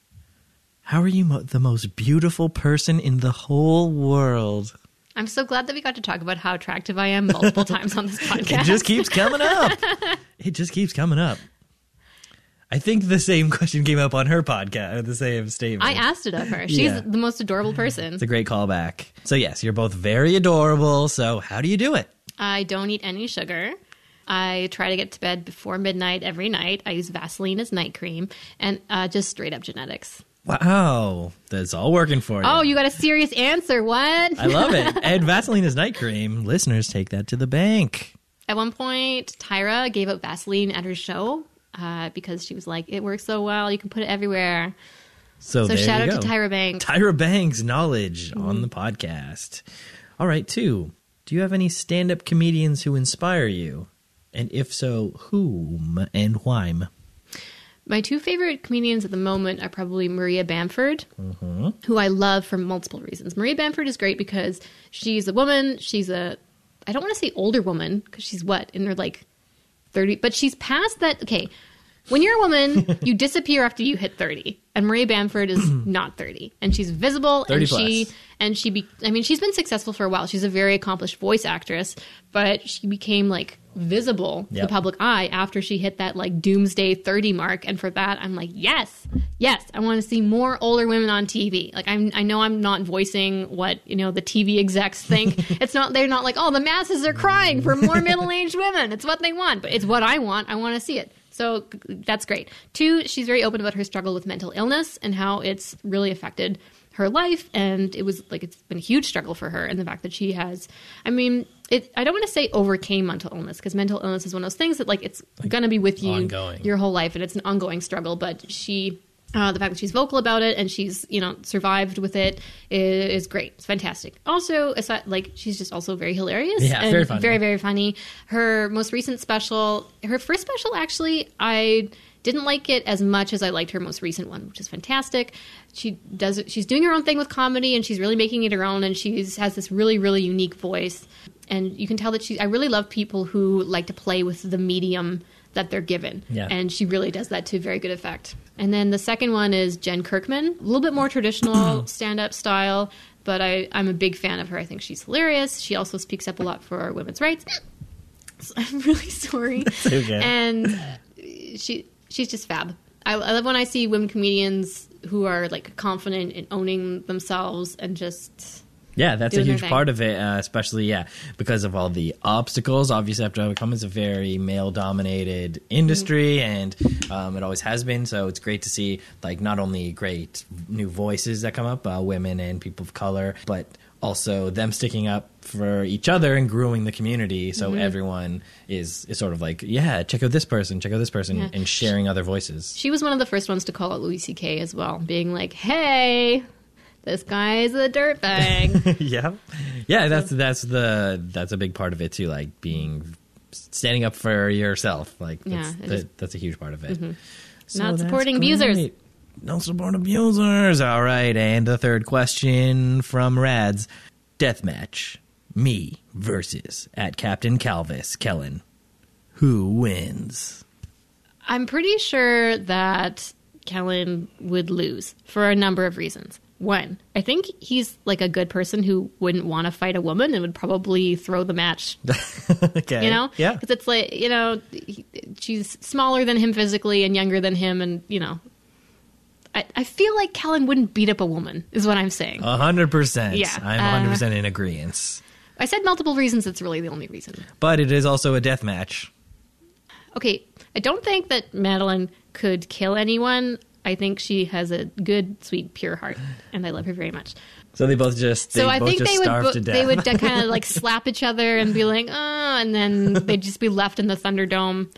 How are you mo- the most beautiful person in the whole world? i'm so glad that we got to talk about how attractive i am multiple times on this podcast It just keeps coming up. it just keeps coming up. I think the same question came up on her podcast, the same statement. i asked it of her she's Yeah. the most adorable person It's a great callback. So yes, you're both very adorable. So how do you do it? i don't eat any sugar I try to get to bed before midnight every night. I use Vaseline as night cream and uh, just straight up genetics. Wow, that's all working for you. Oh, you got a serious answer. What? I love it. And Vaseline is night cream. Listeners, take that to the bank. At one point, Tyra gave up Vaseline at her show uh, because she was like, "It works so well, you can put it everywhere." So, So shout out to. Tyra Banks. Tyra Banks knowledge Mm-hmm. on the podcast. All right, two. Do you have any stand-up comedians who inspire you? And if so, whom and why? My two favorite comedians at the moment are probably Maria Bamford, Mm-hmm. who I love for multiple reasons. Maria Bamford is great because she's a woman. She's a, I don't want to say older woman because she's what in her like thirty, but she's past that. Okay, when you're a woman, you disappear after you hit thirty, and Maria Bamford is not thirty, and she's visible, 30 and she and she be, I mean, she's been successful for a while. She's a very accomplished voice actress, but she became like visible to Yep. the public eye after she hit that like doomsday 30 mark. And for that i'm like yes yes i want to see more older women on tv like i'm i know i'm not voicing what you know the tv execs think. It's not they're not like oh the masses are crying for more middle-aged women. It's what they want but it's what i want. I want to see it so that's great two she's very open about her struggle with mental illness and how it's really affected her life and it was like it's been a huge struggle for her and the fact that she has i mean it i don't want to say overcame mental illness because mental illness is one of those things that like it's gonna be with you ongoing. your whole life and it's an ongoing struggle but she uh, the fact that she's vocal about it and she's you know survived with it is, is great it's fantastic also aside, like she's just also very hilarious Yeah, and very funny. very very funny her most recent special her first special actually i didn't like it as much as I liked her most recent one, which is fantastic. She does she's doing her own thing with comedy and she's really making it her own and she's has this really really unique voice and you can tell that she I really love people who like to play with the medium that they're given. Yeah. And she really does that to very good effect. And then the second one is Jen Kirkman, a little bit more traditional stand-up style, but I I'm a big fan of her. I think she's hilarious. She also speaks up a lot for women's rights. So I'm really sorry. okay. And she she's just fab. I, I love when I see women comedians who are like confident in owning themselves and just Yeah, that's a huge part of it, uh, especially yeah, because of all the obstacles. Obviously, to overcome. It's a very male-dominated industry, and um, it always has been. So it's great to see like not only great new voices that come up, uh, women and people of color, but also them sticking up for each other and growing the community. So Mm-hmm. everyone is is sort of like, yeah, check out this person, check out this person, Yeah. and sharing other voices. she was one of the first ones to call out Louis C.K. as well, being like, "Hey, this guy's a dirtbag." yeah, yeah. That's that's the that's a big part of it too. Like being standing up for yourself. Like that's, Yeah, that, that's a huge part of it. Mm-hmm. So Not supporting abusers. No support abusers. All right, and the third question from Rads: Deathmatch. Me versus at Captain Calvis Kellen. Who wins? I'm pretty sure that Kellen would lose for a number of reasons. one. I think he's like a good person who wouldn't want to fight a woman and would probably throw the match. okay. You know, Yeah. because it's like you know he, she's smaller than him physically and younger than him, and you know. I, I feel like Kellen wouldn't beat up a woman, is what I'm saying. A hundred percent. Yeah, I'm uh, hundred percent in agreement. I said multiple reasons, it's really the only reason. But it is also a death match. Okay, I don't think that Madeline could kill anyone. I think she has a good, sweet, pure heart, and I love her very much. So they both just they so I think they would bo- they would kind of like slap each other and be like, oh, and then they'd just be left in the Thunderdome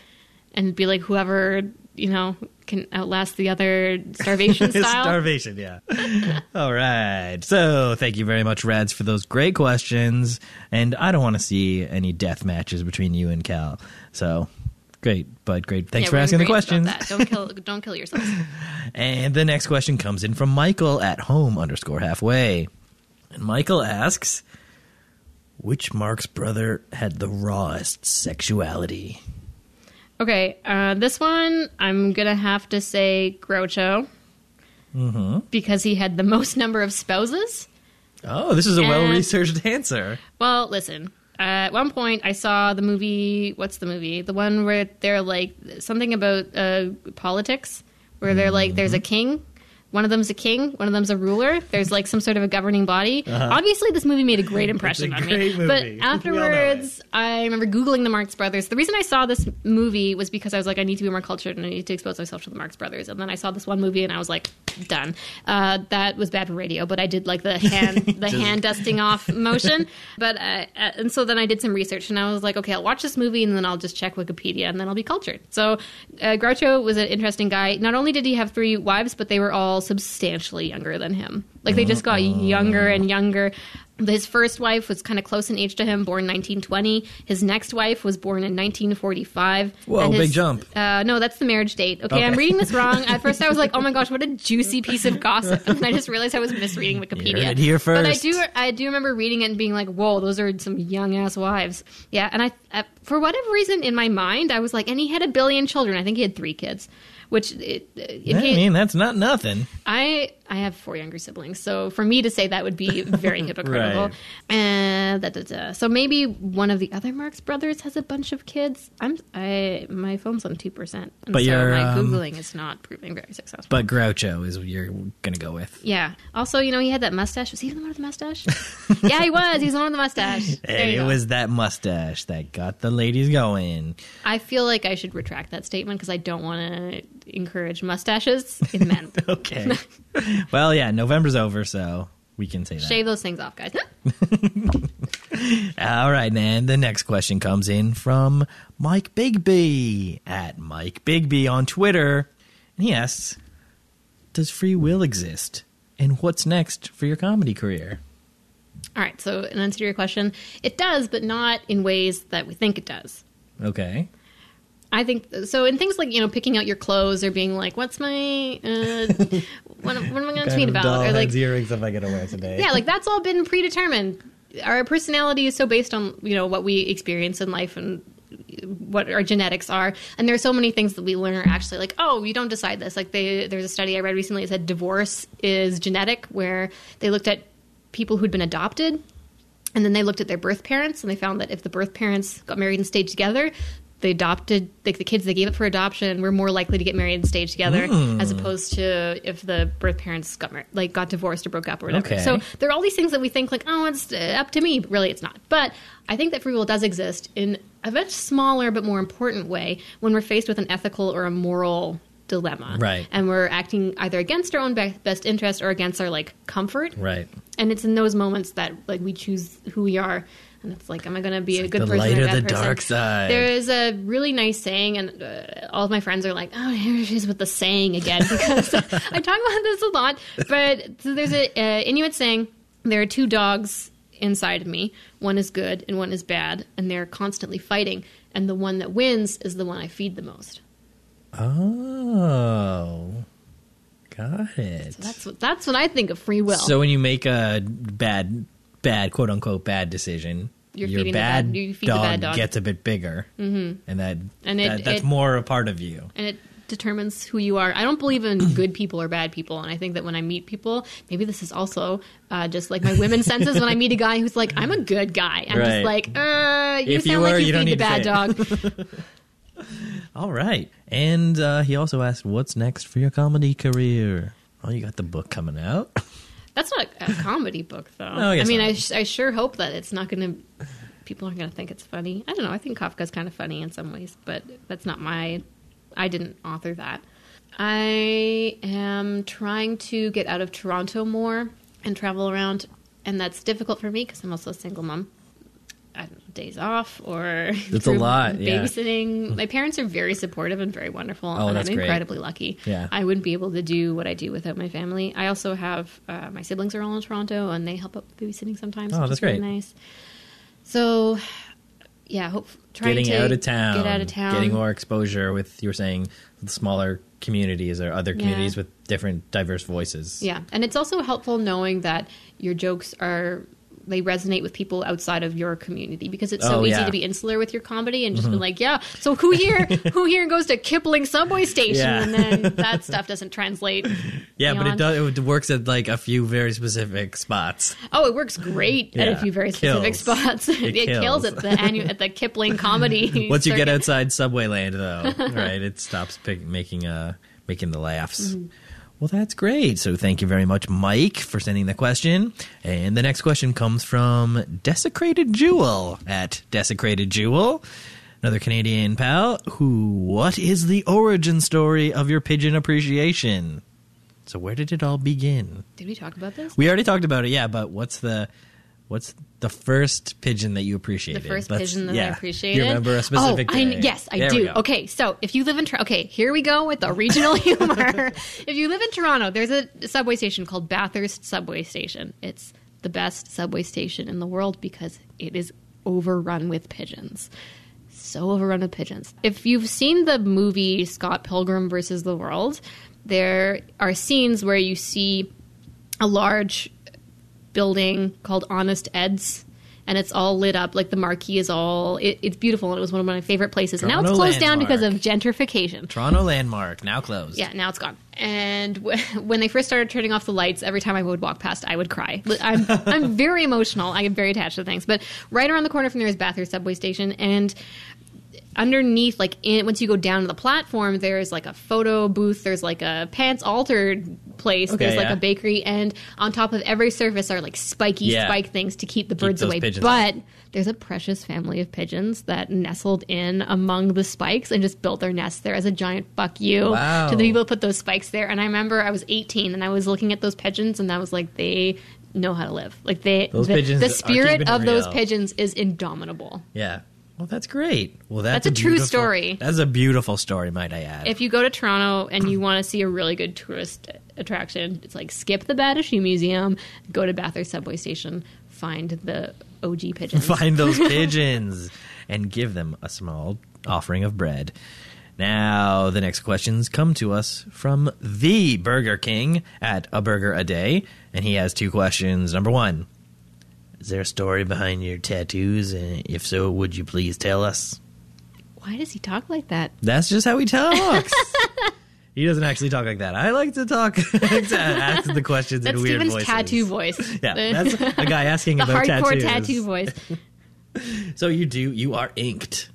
and be like, whoever you know can outlast the other starvation style. Starvation, yeah. All right. So thank you very much, Rads, for those great questions. And I don't want to see any death matches between you and Cal. So great, but great. Thanks Yeah, for asking the questions. Don't kill, don't kill yourselves. And the next question comes in from Michael at home underscore halfway. And Michael asks, which Marx brother had the rawest sexuality? Okay, uh, this one I'm gonna have to say Groucho Mm-hmm. because he had the most number of spouses. Oh, this is a well researched answer. Well, listen. Uh, at one point, I saw the movie. What's the movie? The one where they're like something about uh, politics, where they're like, there's a king. One of them's a king. One of them's a ruler. There's like some sort of a governing body. Obviously, this movie made a great impression Uh-huh. a on me. movie. But We all know afterwards, I remember googling the Marx Brothers. The reason I saw this movie was because I was like, I need to be more cultured and I need to expose myself to the Marx Brothers. And then I saw this one movie and I was like, done. Uh, that was bad for radio, but I did like the hand the hand dusting off motion. But uh, uh, and so then I did some research and I was like, okay, I'll watch this movie and then I'll just check Wikipedia and then I'll be cultured. So uh, Groucho was an interesting guy. Not only did he have three wives, but they were all substantially younger than him. Like they just got younger and younger. His first wife was kind of close in age to him, born 1920. His next wife was born in 1945. Whoa, And his- big jump. Uh, no, that's the marriage date. Okay, Okay. I'm reading this wrong. At first, I was like, "Oh my gosh, what a juicy piece of gossip!" And I just realized I was misreading Wikipedia. here But I do, I do remember reading it and being like, "Whoa, those are some young ass wives." Yeah, and I, uh, for whatever reason, in my mind, I was like, "And he had a billion children. I think he had three kids." Which it, it, I mean, that's not nothing. I I have four younger siblings, so for me to say that would be very hypocritical. Right. And da, da, da. so maybe one of the other Marx brothers has a bunch of kids. I'm I my phone's on two percent, But so my um, googling is not proving very successful. But Groucho is what you're going to go with. yeah. Also, you know, he had that mustache. Was he the one with the mustache? yeah, he was. He was the one with the mustache. And it go. was that mustache that got the ladies going. I feel like I should retract that statement because I don't want to encourage mustaches in men. Okay. well, yeah, November's over, so we can say that. Shave those things off, guys. All right, and the next question comes in from Mike Bigby at Mike Bigby on Twitter. And he asks, Does free will exist? And what's next for your comedy career? All right. So, in answer to your question, it does, but not in ways that we think it does. Okay. I think so. In things like you know, picking out your clothes or being like, "What's my uh, what, what am I going to tweet about?" or like, earrings am I going to wear today? yeah, like that's all been predetermined. Our personality is so based on you know what we experience in life and what our genetics are. And there are so many things that we learn are actually like, oh, you don't decide this. Like they, there's a study I read recently that said divorce is genetic, where they looked at people who'd been adopted, and then they looked at their birth parents, and they found that if the birth parents got married and stayed together. The adopted, like the kids they gave up for adoption, were more likely to get married and stay together, as opposed to if the birth parents got married, like got divorced or broke up or whatever. Okay. So there are all these things that we think like, oh, it's uh, up to me, but really it's not. But I think that free will does exist in a much smaller but more important way when we're faced with an ethical or a moral dilemma, Right. And we're acting either against our own be- best interest or against our like comfort, Right. and it's in those moments that like we choose who we are. And it's like, am I going to be a like good the person light or a the person? dark side. There is a really nice saying, and uh, all of my friends are like, "Oh, here she is with the saying again," because I talk about this a lot. But so there's an uh, Inuit saying: "There are two dogs inside of me. One is good and one is bad, and they're constantly fighting. And the one that wins is the one I feed the most." Oh. Got it. That's what that's what I think of free will. So when you make a bad, bad quote unquote bad decision, You're your feeding the bad, bad- you feed the dog bad dog. gets a bit bigger, mm-hmm. and that, And it- that that's it- more a part of you. and it determines who you are. I don't believe in good people or bad people, and I think that when I meet people, maybe this is also uh, just like my women senses. when I meet a guy who's like, "I'm a good guy," I'm Right. just like, uh, "You If you sound were, like you you don't feed the need bad dog." All right. And uh, he also asked, "What's next for your comedy career?" Oh, you got the book coming out. That's not a, comedy book, though. No, I I mean. I, I sure hope that it's not going to. People aren't going to think it's funny. I don't know. I think Kafka's kind of funny in some ways, but that's not my. I didn't author that. I am trying to get out of Toronto more and travel around, and that's difficult for me because I'm also a single mom. I don't know, days off or It's a lot, yeah. babysitting. My parents are very supportive and very wonderful, Oh, and that's I'm great. incredibly lucky. Yeah. I wouldn't be able to do what I do without my family. I also have uh, my siblings are all in Toronto, and they help out with babysitting sometimes. Oh, that's really great. Nice. So, yeah, hope trying getting to out of town, get out of town, getting more exposure with you were saying smaller communities or other Yeah. communities with different diverse voices. Yeah, and it's also helpful knowing that your jokes are they resonate with people outside of your community because it's so Oh, easy yeah. Mm-hmm. to be insular with your comedy and just be like, yeah, so who here who here goes to Kipling subway station Yeah. and then that stuff doesn't translate. Yeah, but it does. It works at like a few very specific spots. Oh, it works great at a few very specific kills. spots. It It, kills. kills at the annual at the Kipling comedy. Once you get outside Subway Land, though, right, it stops pick, making uh making the laughs. Mm-hmm. Well, that's great. So thank you very much, Mike, for sending the question. And the next question comes from Desecrated Jewel at Desecrated Jewel, another Canadian pal. Who? What is the origin story of your pigeon appreciation? So where did it all begin? Did we talk about this? We already talked about it, yeah. But what's the what's the first pigeon that you appreciated. the appreciated? first Let's- pigeon that yeah. I appreciated. Do you remember a specific? Oh, I, yes, I There do. Okay, so if you live in Toronto, okay, here we go with the regional humor. if you live in Toronto, there's a subway station called Bathurst Subway Station. It's the best subway station in the world because it is overrun with pigeons. So overrun with pigeons. If you've seen the movie Scott Pilgrim versus the World, there are scenes where you see a large building called Honest Ed's. And it's all lit up, like the marquee is all. It, it's beautiful, and it was one of my favorite places. And now it's Toronto closed down because of gentrification. Toronto landmark now closed. Yeah, now it's gone. And w- when they first started turning off the lights, every time I would walk past, I would cry. I'm I'm very emotional. I get very attached to things. But right around the corner from there is Bathurst subway station, and underneath, like in, once you go down to the platform, there's like a photo booth. There's like a pants altered place. Okay, there's like a bakery, and on top of every surface are like spiky Yeah. spike things to keep the birds those away. pigeons But there's a precious family of pigeons that nestled in among the spikes and just built their nest there as a giant fuck you Wow. to the people who put those spikes there. And I remember I was 18 and I was looking at those pigeons and I was like, they know how to live. Like they, Those the, pigeons the spirit of those pigeons is indomitable. Yeah. Well, that's great. Well, that's, That's a true story. That's a beautiful story, might I add. If you go to Toronto and you want to see a really good tourist attraction, it's like skip the Bata Shoe Museum, go to Bathurst subway station, find the OG pigeons. Find those pigeons and give them a small offering of bread. Now, the next questions come to us from the Burger King at a burger a day, and he has two questions. Number one, is there a story behind your tattoos? And if so, would you please tell us? Why does he talk like that? That's just how he talks. he doesn't actually talk like that. I like to talk, to ask the questions That's in weird Stephen's voices. tattoo voice. Yeah, that's a guy asking the about hardcore tattoos. tattoo voice. So you do, you are inked.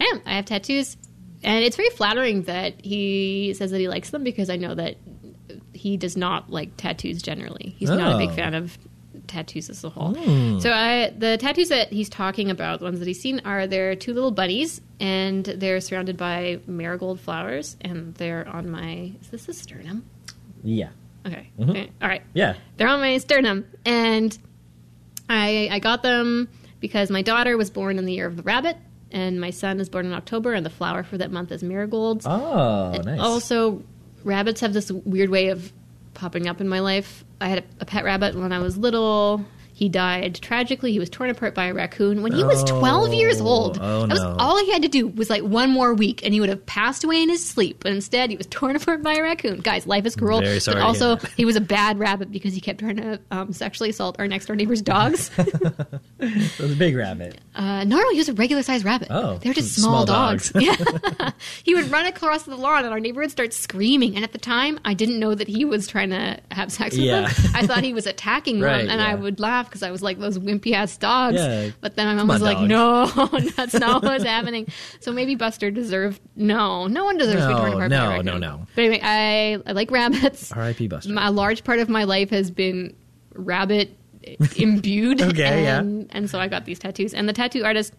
I am. I have tattoos, and it's very flattering that he says that he likes them because I know that he does not like tattoos generally. He's not a big Oh. fan of tattoos as a whole. Hmm. So I, the tattoos that he's talking about, the ones that he's seen, are they're two little bunnies, and they're surrounded by marigold flowers, and they're on my. Is this a sternum? Yeah. Okay. Mm-hmm. okay. All right. Yeah. They're on my sternum, and I I got them because my daughter was born in the year of the rabbit, and my son is born in October, and the flower for that month is marigolds. Oh, And nice. Also, rabbits have this weird way of popping up in my life. I had a, pet rabbit when I was little. He died tragically. He was torn apart by a raccoon when he was 12 years old. Oh, That was no. all he had to do was like one more week, and he would have passed away in his sleep. But instead, he was torn apart by a raccoon. Guys, life is cruel. Very sorry but also, that. he was a bad rabbit because he kept trying to um, sexually assault our next door neighbor's dogs. It was a big rabbit. Uh, no, no, he was a regular sized rabbit. Oh, they were just small small, dogs. dogs. yeah, he would run across the lawn, and our neighbor would start screaming. And at the time, I didn't know that he was trying to have sex with Yeah. them. I thought he was attacking Right, them, and I would laugh because I was like those wimpy ass dogs. Yeah. But then my Come mom was like. "No, that's not what's happening." So maybe Buster deserved. No, no one deserves to be No, torn apart. by a no, raccoon. no, no. But anyway, I I like rabbits. R.I.P. Buster. My- A large part of my life has been rabbit imbued. Okay, yeah. and, and so I got these tattoos. And the tattoo artist,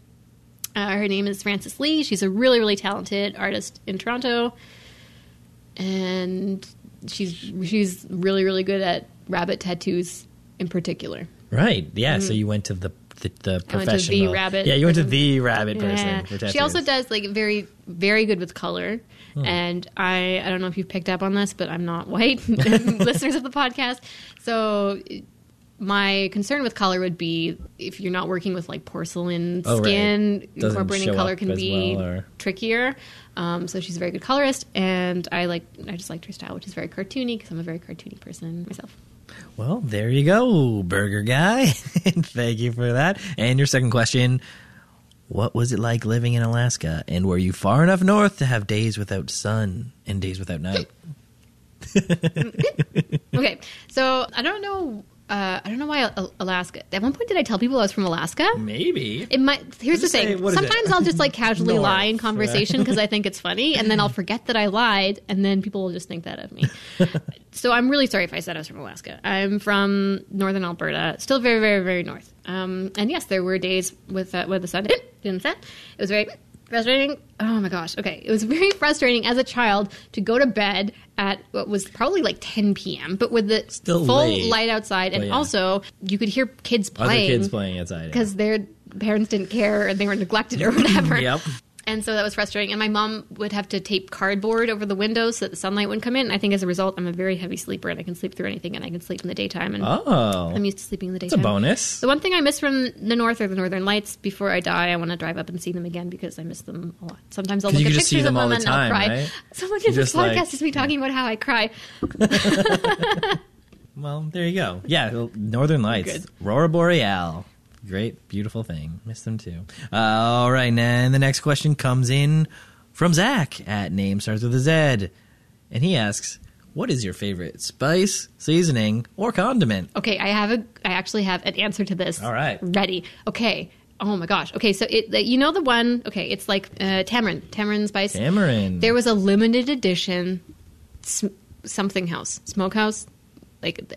uh, her name is Frances Lee. She's a really, really talented artist in Toronto, and she's she's really, really good at rabbit tattoos in particular. Right. Yeah. So you went to the the, the Mm-hmm. To the professional. rabbit Yeah, you went to the rabbit person. Yeah. For. She also does like very, very good with color. And I, I don't know if you've picked up on this, but I'm not white. Listeners of the podcast, so my concern with color would be if you're not working with like porcelain Oh, right. skin, Doesn't incorporating color can be well, or- trickier. Um, so she's a very good colorist, and I like, I just liked her style, which is very cartoony because I'm a very cartoony person myself. Well, there you go, burger guy. Thank you for that. And your second question What was it like living in Alaska? And were you far enough north to have days without sun and days without night? Okay, so I don't know. Uh, I don't know why Alaska. At one point, did I tell people I was from Alaska? Maybe. It might. Here's the Just say, thing. it? Sometimes I'll just like casually North, lie in conversation because I think it's funny, and then I'll forget that I lied, and then people will just think that of me. So I'm really sorry if I said I was from Alaska. I'm from northern Alberta, still very, very, very north. Um, and yes, there were days with uh, where the sun didn't, set. It was very frustrating. Oh my gosh. Okay, it was very frustrating as a child to go to bed at what was probably like 10 p.m., but with the Still full late. light outside, and Oh, yeah. also you could hear kids playing, Other kids playing outside. because their parents didn't care and they were neglected or whatever. Yep. And so that was frustrating. And my mom would have to tape cardboard over the windows so that the sunlight wouldn't come in. I think as a result, I'm a very heavy sleeper and I can sleep through anything and I can sleep in the daytime. And Oh, I'm used to sleeping in the daytime. it's a bonus. The one thing I miss from the north are the northern lights. Before I die, I want to drive up and see them again because I miss them a lot. Sometimes I'll look at pictures of them all them the and time, I'll cry. right? Someone in this like- podcast is me talking about how I cry. Well, there you go. Yeah, Northern Lights, Aurora Boreal. Great, beautiful thing. Miss them too. Uh, all right, and the next question comes in from Zach at name starts with a Z, and he asks, "What is your favorite spice, seasoning, or condiment?" Okay, I have a. I actually have an answer to this. All right. ready. Okay. Oh my gosh. Okay, so it you know the one. Okay, it's like uh, tamarind, tamarind spice. Tamarind. There was a limited edition sm- something house, smokehouse. Like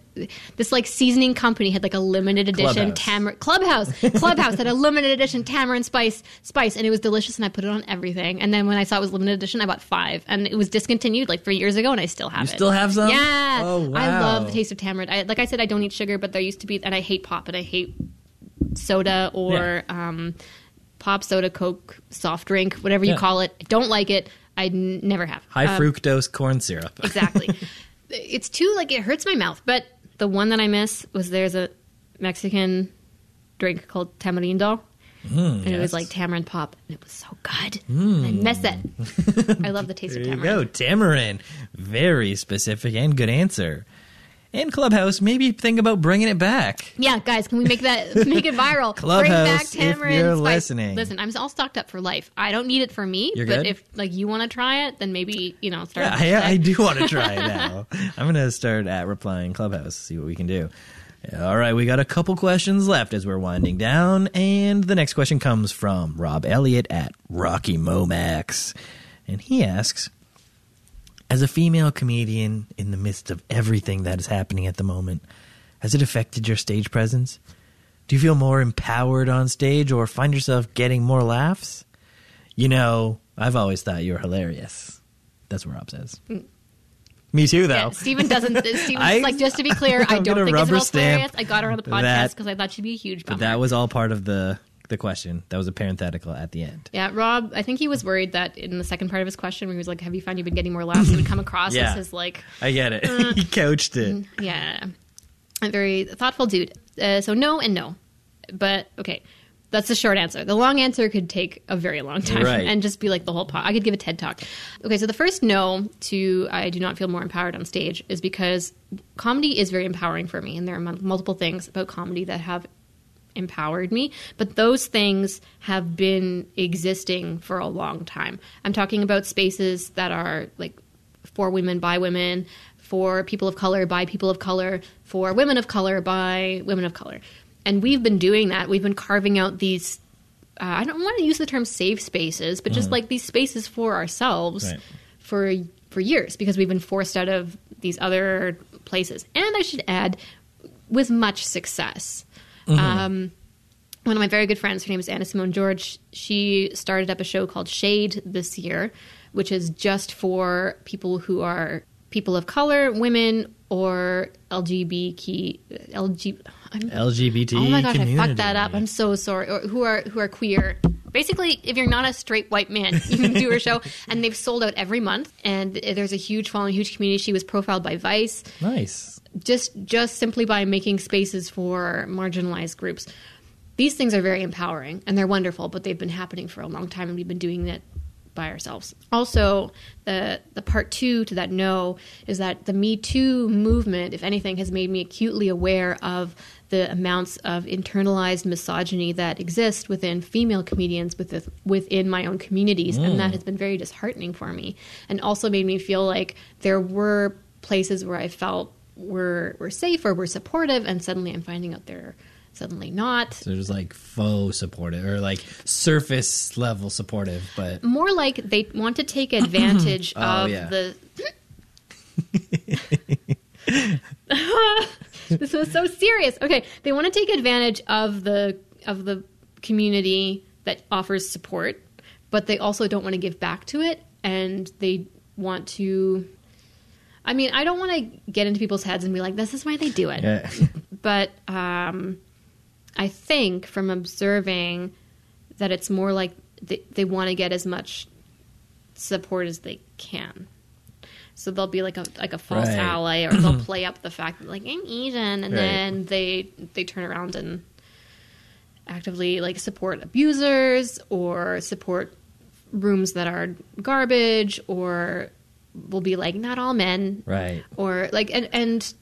this, like seasoning company had like a limited edition tamarind clubhouse. Clubhouse had a limited edition tamarind spice spice, and it was delicious. And I put it on everything. And then when I saw it was limited edition, I bought five, and it was discontinued like three years ago, and I still have You it. still have some? Yeah. Oh, wow. I love the taste of tamarind. I, like I said, I don't eat sugar, but there used to be, and I hate pop, and I hate soda or um, pop soda, Coke, soft drink, whatever you Yeah. call it. I don't like it. I n- never have. High Um, fructose corn syrup. exactly. it's too like it hurts my mouth. But the one that I miss was there's a Mexican drink called tamarindo. Mm, and it was like tamarind pop, and it was so good. Mm. I miss it. I love the taste There of you tamarind. go, tamarind. Very specific and good answer. And Clubhouse, maybe think about bringing it back. Yeah, guys, can we make that make it viral? Bring Clubhouse, back if tamarind you're spice. listening. Listen, I'm all stocked up for life. I don't need it for me, You're but good? if like you want to try it, then maybe you know start. Yeah, I, I do want to try it now. I'm going to start at replying Clubhouse, see what we can do. All right, we got a couple questions left as we're winding down, and the next question comes from Rob Elliott at Rocky Momax, and he asks, as a female comedian in the midst of everything that is happening at the moment, has it affected your stage presence? Do you feel more empowered on stage, or find yourself getting more laughs? You know, I've always thought you were hilarious. That's what Rob says. Mm. Me too, though. Yeah, Stephen doesn't. Uh, Stephen's I- like just to be clear, I don't think Isabel's hilarious. I got her on the podcast because I thought she'd be a huge bummer. But that was all part of the the question. That was a parenthetical at the end. yeah, Rob. I think he was worried that in the second part of his question, where he was like, "Have you found you've been getting more laughs?" It would come across Yeah. as his like, I get it. Uh, he couched it. yeah, a very thoughtful dude. Uh, so no and no. But okay, that's the short answer. The long answer could take a very long time Right. and just be like the whole pot. I could give a TED talk. Okay, so the first no to I do not feel more empowered on stage is because comedy is very empowering for me, and there are mul- multiple things about comedy that have empowered me, but those things have been existing for a long time. I'm talking about spaces that are like for women by women, for people of color by people of color, for women of color by women of color. And we've been doing that. We've been carving out these uh, I don't want to use the term safe spaces, but just like these spaces for ourselves Right. for for years because we've been forced out of these other places. And I should add, with much success. Um, one of my very good friends, her name is Anna Simone George, she started up a show called Shade this year, which is just for people who are people of color, women, or LGBT, LG, I'm, LGBT. Oh my gosh, I fucked that up. I'm so sorry. Or who are who are queer. Basically, if you're not a straight white man, you can do her show, and they've sold out every month. And there's a huge following, huge community. She was profiled by Vice, Nice. Just just simply by making spaces for marginalized groups. These things are very empowering and they're wonderful, but they've been happening for a long time, and we've been doing that by ourselves. Also, the the part two to that no is that the Me Too movement, if anything, has made me acutely aware of the amounts of internalized misogyny that exist within female comedians within, within my own communities, and that mm. has been very disheartening for me, and also made me feel like there were places where I felt were were safe or we're supportive, and suddenly I'm finding out they're suddenly not. So there's like faux supportive or like surface level supportive, but more like they want to take advantage Oh, of yeah. the this was so serious okay they want to take advantage of the of the community that offers support but they also don't want to give back to it and they want to i mean i don't want to get into people's heads and be like this is why they do it yeah. but um, I think from observing that it's more like they, they want to get as much support as they can. So they'll be like a like a false Right. ally, or they'll play up the fact that like I'm Asian, and Right. then they they turn around and actively like support abusers or support rooms that are garbage, or will be like not all men, right. or like and and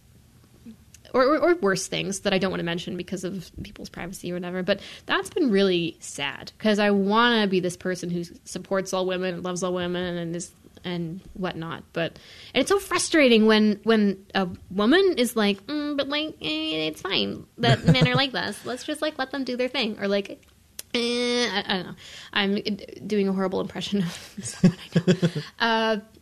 or, or, or worse things that I don't want to mention because of people's privacy or whatever. But that's been really sad because I want to be this person who supports all women, and loves all women, and is and whatnot. But and it's so frustrating when when a woman is like, mm, but like eh, it's fine that men are like this. Let's just like let them do their thing, or like. Eh, I, I don't know. I'm doing a horrible impression of someone I know. Uh,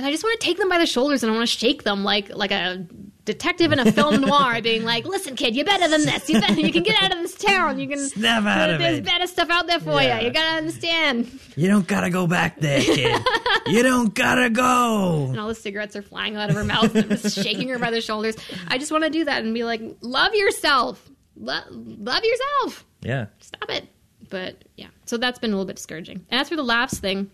and I just want to take them by the shoulders and I want to shake them like like a detective in a film noir, being like, "Listen, kid, you're better than this. You better, you can get out of this town. You can Snap out of There's it. better stuff out there for Yeah. you. You gotta understand." You don't gotta go back there, kid. you don't gotta go. And all the cigarettes are flying out of her mouth, and I'm just shaking her by the shoulders. I just want to do that and be like, "Love yourself. Lo- love yourself. Yeah. Stop it." But yeah, so that's been a little bit discouraging. And as for the laughs thing,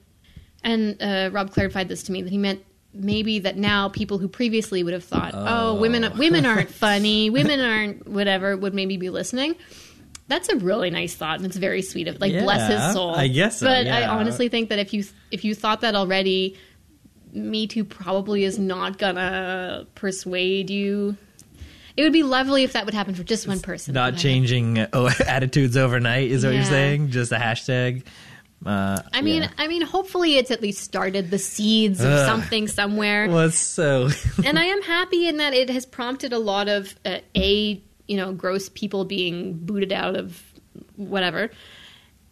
and uh, Rob clarified this to me that he meant maybe that now people who previously would have thought, "Oh, women women aren't funny, women aren't whatever," would maybe be listening. That's a really nice thought, and it's very sweet of like bless his soul. I guess so, but I honestly think that if you if you thought that already, Me Too probably is not gonna persuade you. It would be lovely if that would happen for just one person. Not changing oh, attitudes overnight is what you're saying. Just a hashtag. Uh, I mean, yeah. I mean, hopefully it's at least started the seeds of Ugh. something somewhere. well, so. and I am happy in that it has prompted a lot of uh, a you know gross people being booted out of whatever,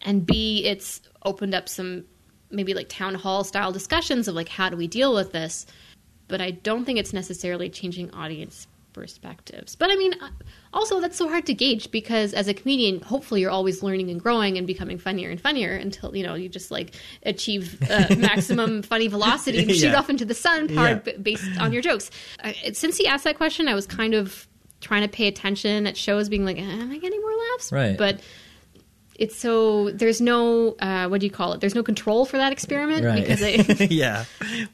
and b it's opened up some maybe like town hall style discussions of like how do we deal with this. But I don't think it's necessarily changing audience perspectives. But I mean, uh, also that's so hard to gauge because as a comedian, hopefully you're always learning and growing and becoming funnier and funnier until you know you just like achieve uh, maximum funny velocity and shoot Yeah. off into the sun, powered Yeah. b- based on your jokes. I, since he asked that question, I was kind of trying to pay attention at shows, being like, "Am I getting more laughs?" Right. But it's so there's no uh, what do you call it? There's no control for that experiment Right. because it, yeah.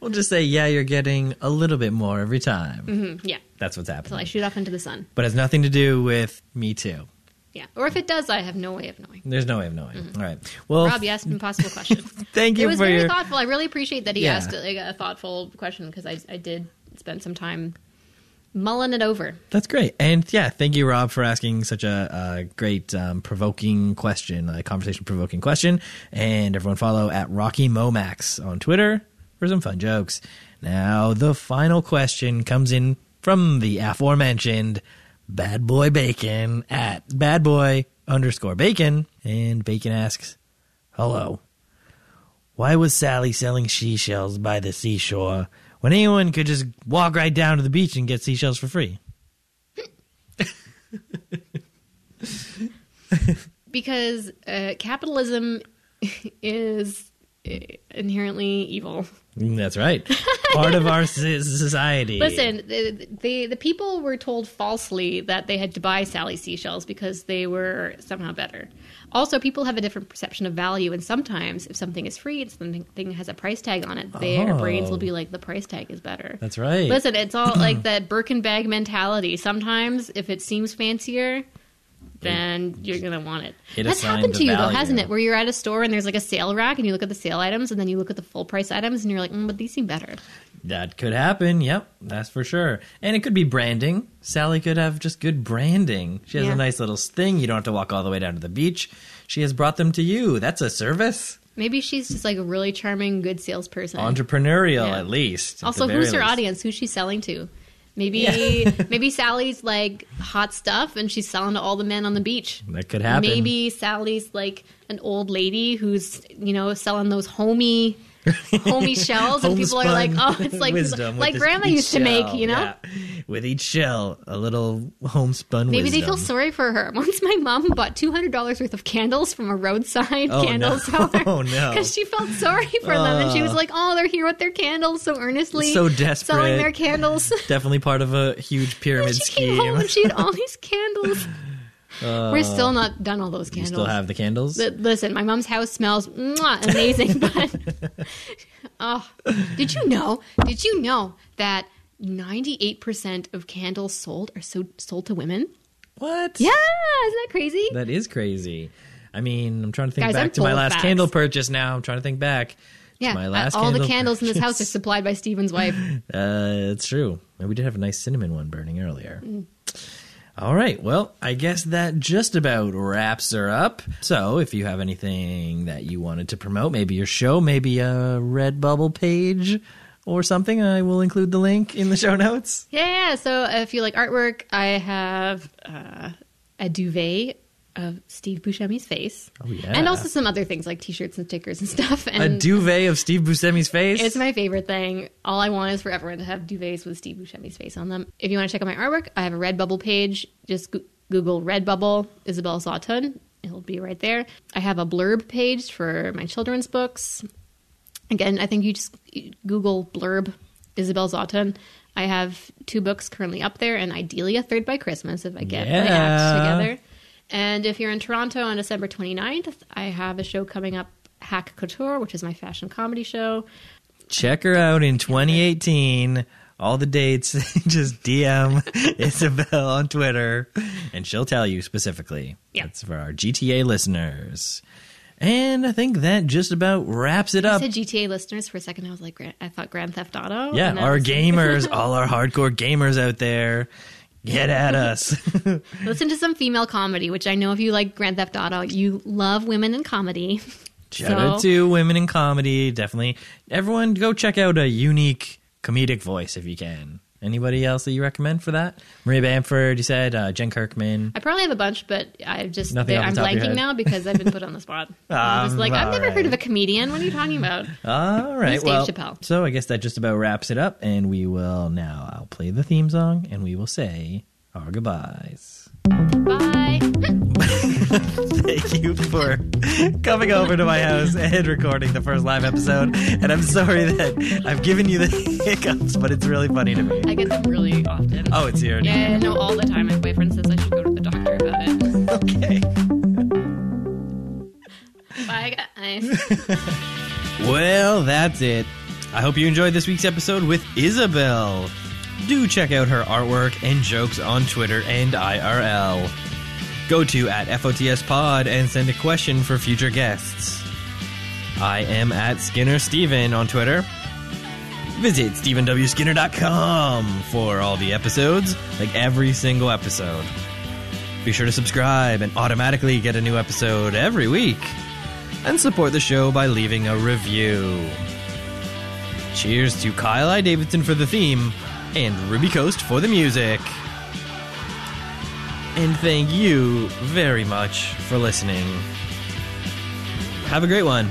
We'll just say, yeah, you're getting a little bit more every time. Mm-hmm. yeah. That's what's happening. So I shoot off into the sun. But it has nothing to do with me too. Yeah. Or if it does, I have no way of knowing. There's no way of knowing. All right. Well, Mm-hmm. Rob, you asked an impossible question. thank you it was for very your. thoughtful. I really appreciate that he Yeah. asked like, a thoughtful question because I, I did spend some time mulling it over. That's great. And yeah, thank you, Rob, for asking such a, a great, um, provoking question, a conversation provoking question. And everyone follow at Rocky Momax on Twitter for some fun jokes. Now, the final question comes in from the aforementioned Bad Boy Bacon at Bad Boy underscore Bacon. And Bacon asks, Hello. Why was Sally selling seashells by the seashore when anyone could just walk right down to the beach and get seashells for free? Because uh, capitalism is inherently evil. Mm, That's right. Part of our society. Listen, the, the the people were told falsely that they had to buy Sally seashells because they were somehow better. Also, people have a different perception of value, and sometimes if something is free and something has a price tag on it, their Oh. brains will be like, the price tag is better. That's right. Listen, it's all like that Birkin bag mentality. Sometimes, if it seems fancier, then you're gonna want it. It That's happened to you though, hasn't it? Where you're at a store and there's like a sale rack, and you look at the sale items, and then you look at the full price items, and you're like, mm, but these seem better. That could happen. Yep, that's for sure. And it could be branding. Sally could have just good branding. She has Yeah. a nice little thing. You don't have to walk all the way down to the beach. She has brought them to you. That's a service. Maybe she's just like a really charming, good salesperson. Entrepreneurial, Yeah. at least. at also, who's her least. audience? Who's she selling to? Maybe Yeah. maybe Sally's like hot stuff, and she's selling to all the men on the beach. That could happen. Maybe Sally's like an old lady who's you know selling those homey homey shells, and people are like, oh, it's like like Grandma used to make, you know. Yeah. With each shell, a little homespun Maybe wisdom. they feel sorry for her. Once my mom bought two hundred dollars worth of candles from a roadside Oh, candle no. seller. Oh, no. Because she felt sorry for them, and she was like, "Oh, they're here with their candles so earnestly, So desperate. selling their candles." Definitely part of a huge pyramid she scheme. came home and she had all these candles. We're still not done all those Uh, you candles. still have the candles? Li- Listen, my mom's house smells mwah, amazing, but oh, did you know? Did you know that ninety-eight percent of candles sold are so sold to women? what? Yeah, isn't that crazy? That is crazy. I mean, I'm trying to think Guys, back I'm to my last facts. candle purchase now. I'm trying to think back. yeah, my uh, last all the candle candles in this house are supplied by Stephen's wife. Uh, it's true. And we did have a nice cinnamon one burning earlier. Mm. All right. Well, I guess that just about wraps her up. So, if you have anything that you wanted to promote, maybe your show, maybe a Redbubble page or something, I will include the link in the show notes. Yeah, yeah. so if you like artwork, I have uh, a duvet of Steve Buscemi's face. Oh, yeah. And also some other things like t-shirts and stickers and stuff. And A duvet of Steve Buscemi's face. It's my favorite thing. All I want is for everyone to have duvets with Steve Buscemi's face on them. If you want to check out my artwork, I have a Redbubble page. Just go- Google Redbubble Isabel Zawtun. It'll be right there. I have a blurb page for my children's books. Again, I think you just Google blurb Isabel Zawtun. I have two books currently up there, and ideally a third by Christmas if I get my act together. And if you're in Toronto on December 29th, I have a show coming up, Hack Couture, which is my fashion comedy show. Check her out in 2018. All the dates, just DM Isabel on Twitter, and she'll tell you specifically. Yeah. That's for our GTA listeners. And I think that just about wraps it I up. said GTA listeners for a second. I was like, I thought Grand Theft Auto. Yeah, our gamers, all our hardcore gamers out there, get at us. Listen to some female comedy, which I know if you like Grand Theft Auto, you love women in comedy. Shout out to women in comedy. Definitely. Everyone go check out a unique comedic voice if you can. Anybody else that you recommend for that? Maria Bamford, you said, uh, Jen Kirkman. I probably have a bunch, but I just Nothing I'm top of your blanking now because I've been put on the spot. I'm just Um, like, I've never all heard of a comedian. What are you talking about? All right. Dave Well, Chappelle. so I guess that just about wraps it up, and we will now. I'll play the theme song, and we will say our goodbyes. Bye. Thank you for coming over to my house and recording the first live episode. And I'm sorry that I've given you the hiccups, but it's really funny to me. I get them really often. Oh, it's here. Yeah, no, all the time. My boyfriend says I should go to the doctor about it. Okay. nice. Well, that's it. I hope you enjoyed this week's episode with Isabel. Do check out her artwork and jokes on Twitter and IRL. Go to at FOTS Pod and send a question for future guests. I am at Skinner Stephen on Twitter. Visit StephenWSkinner.com for all the episodes, like every single episode. Be sure to subscribe and automatically get a new episode every week. And support the show by leaving a review. Cheers to Kyle I. Davidson for the theme and Ruby Coast for the music. And thank you very much for listening. Have a great one.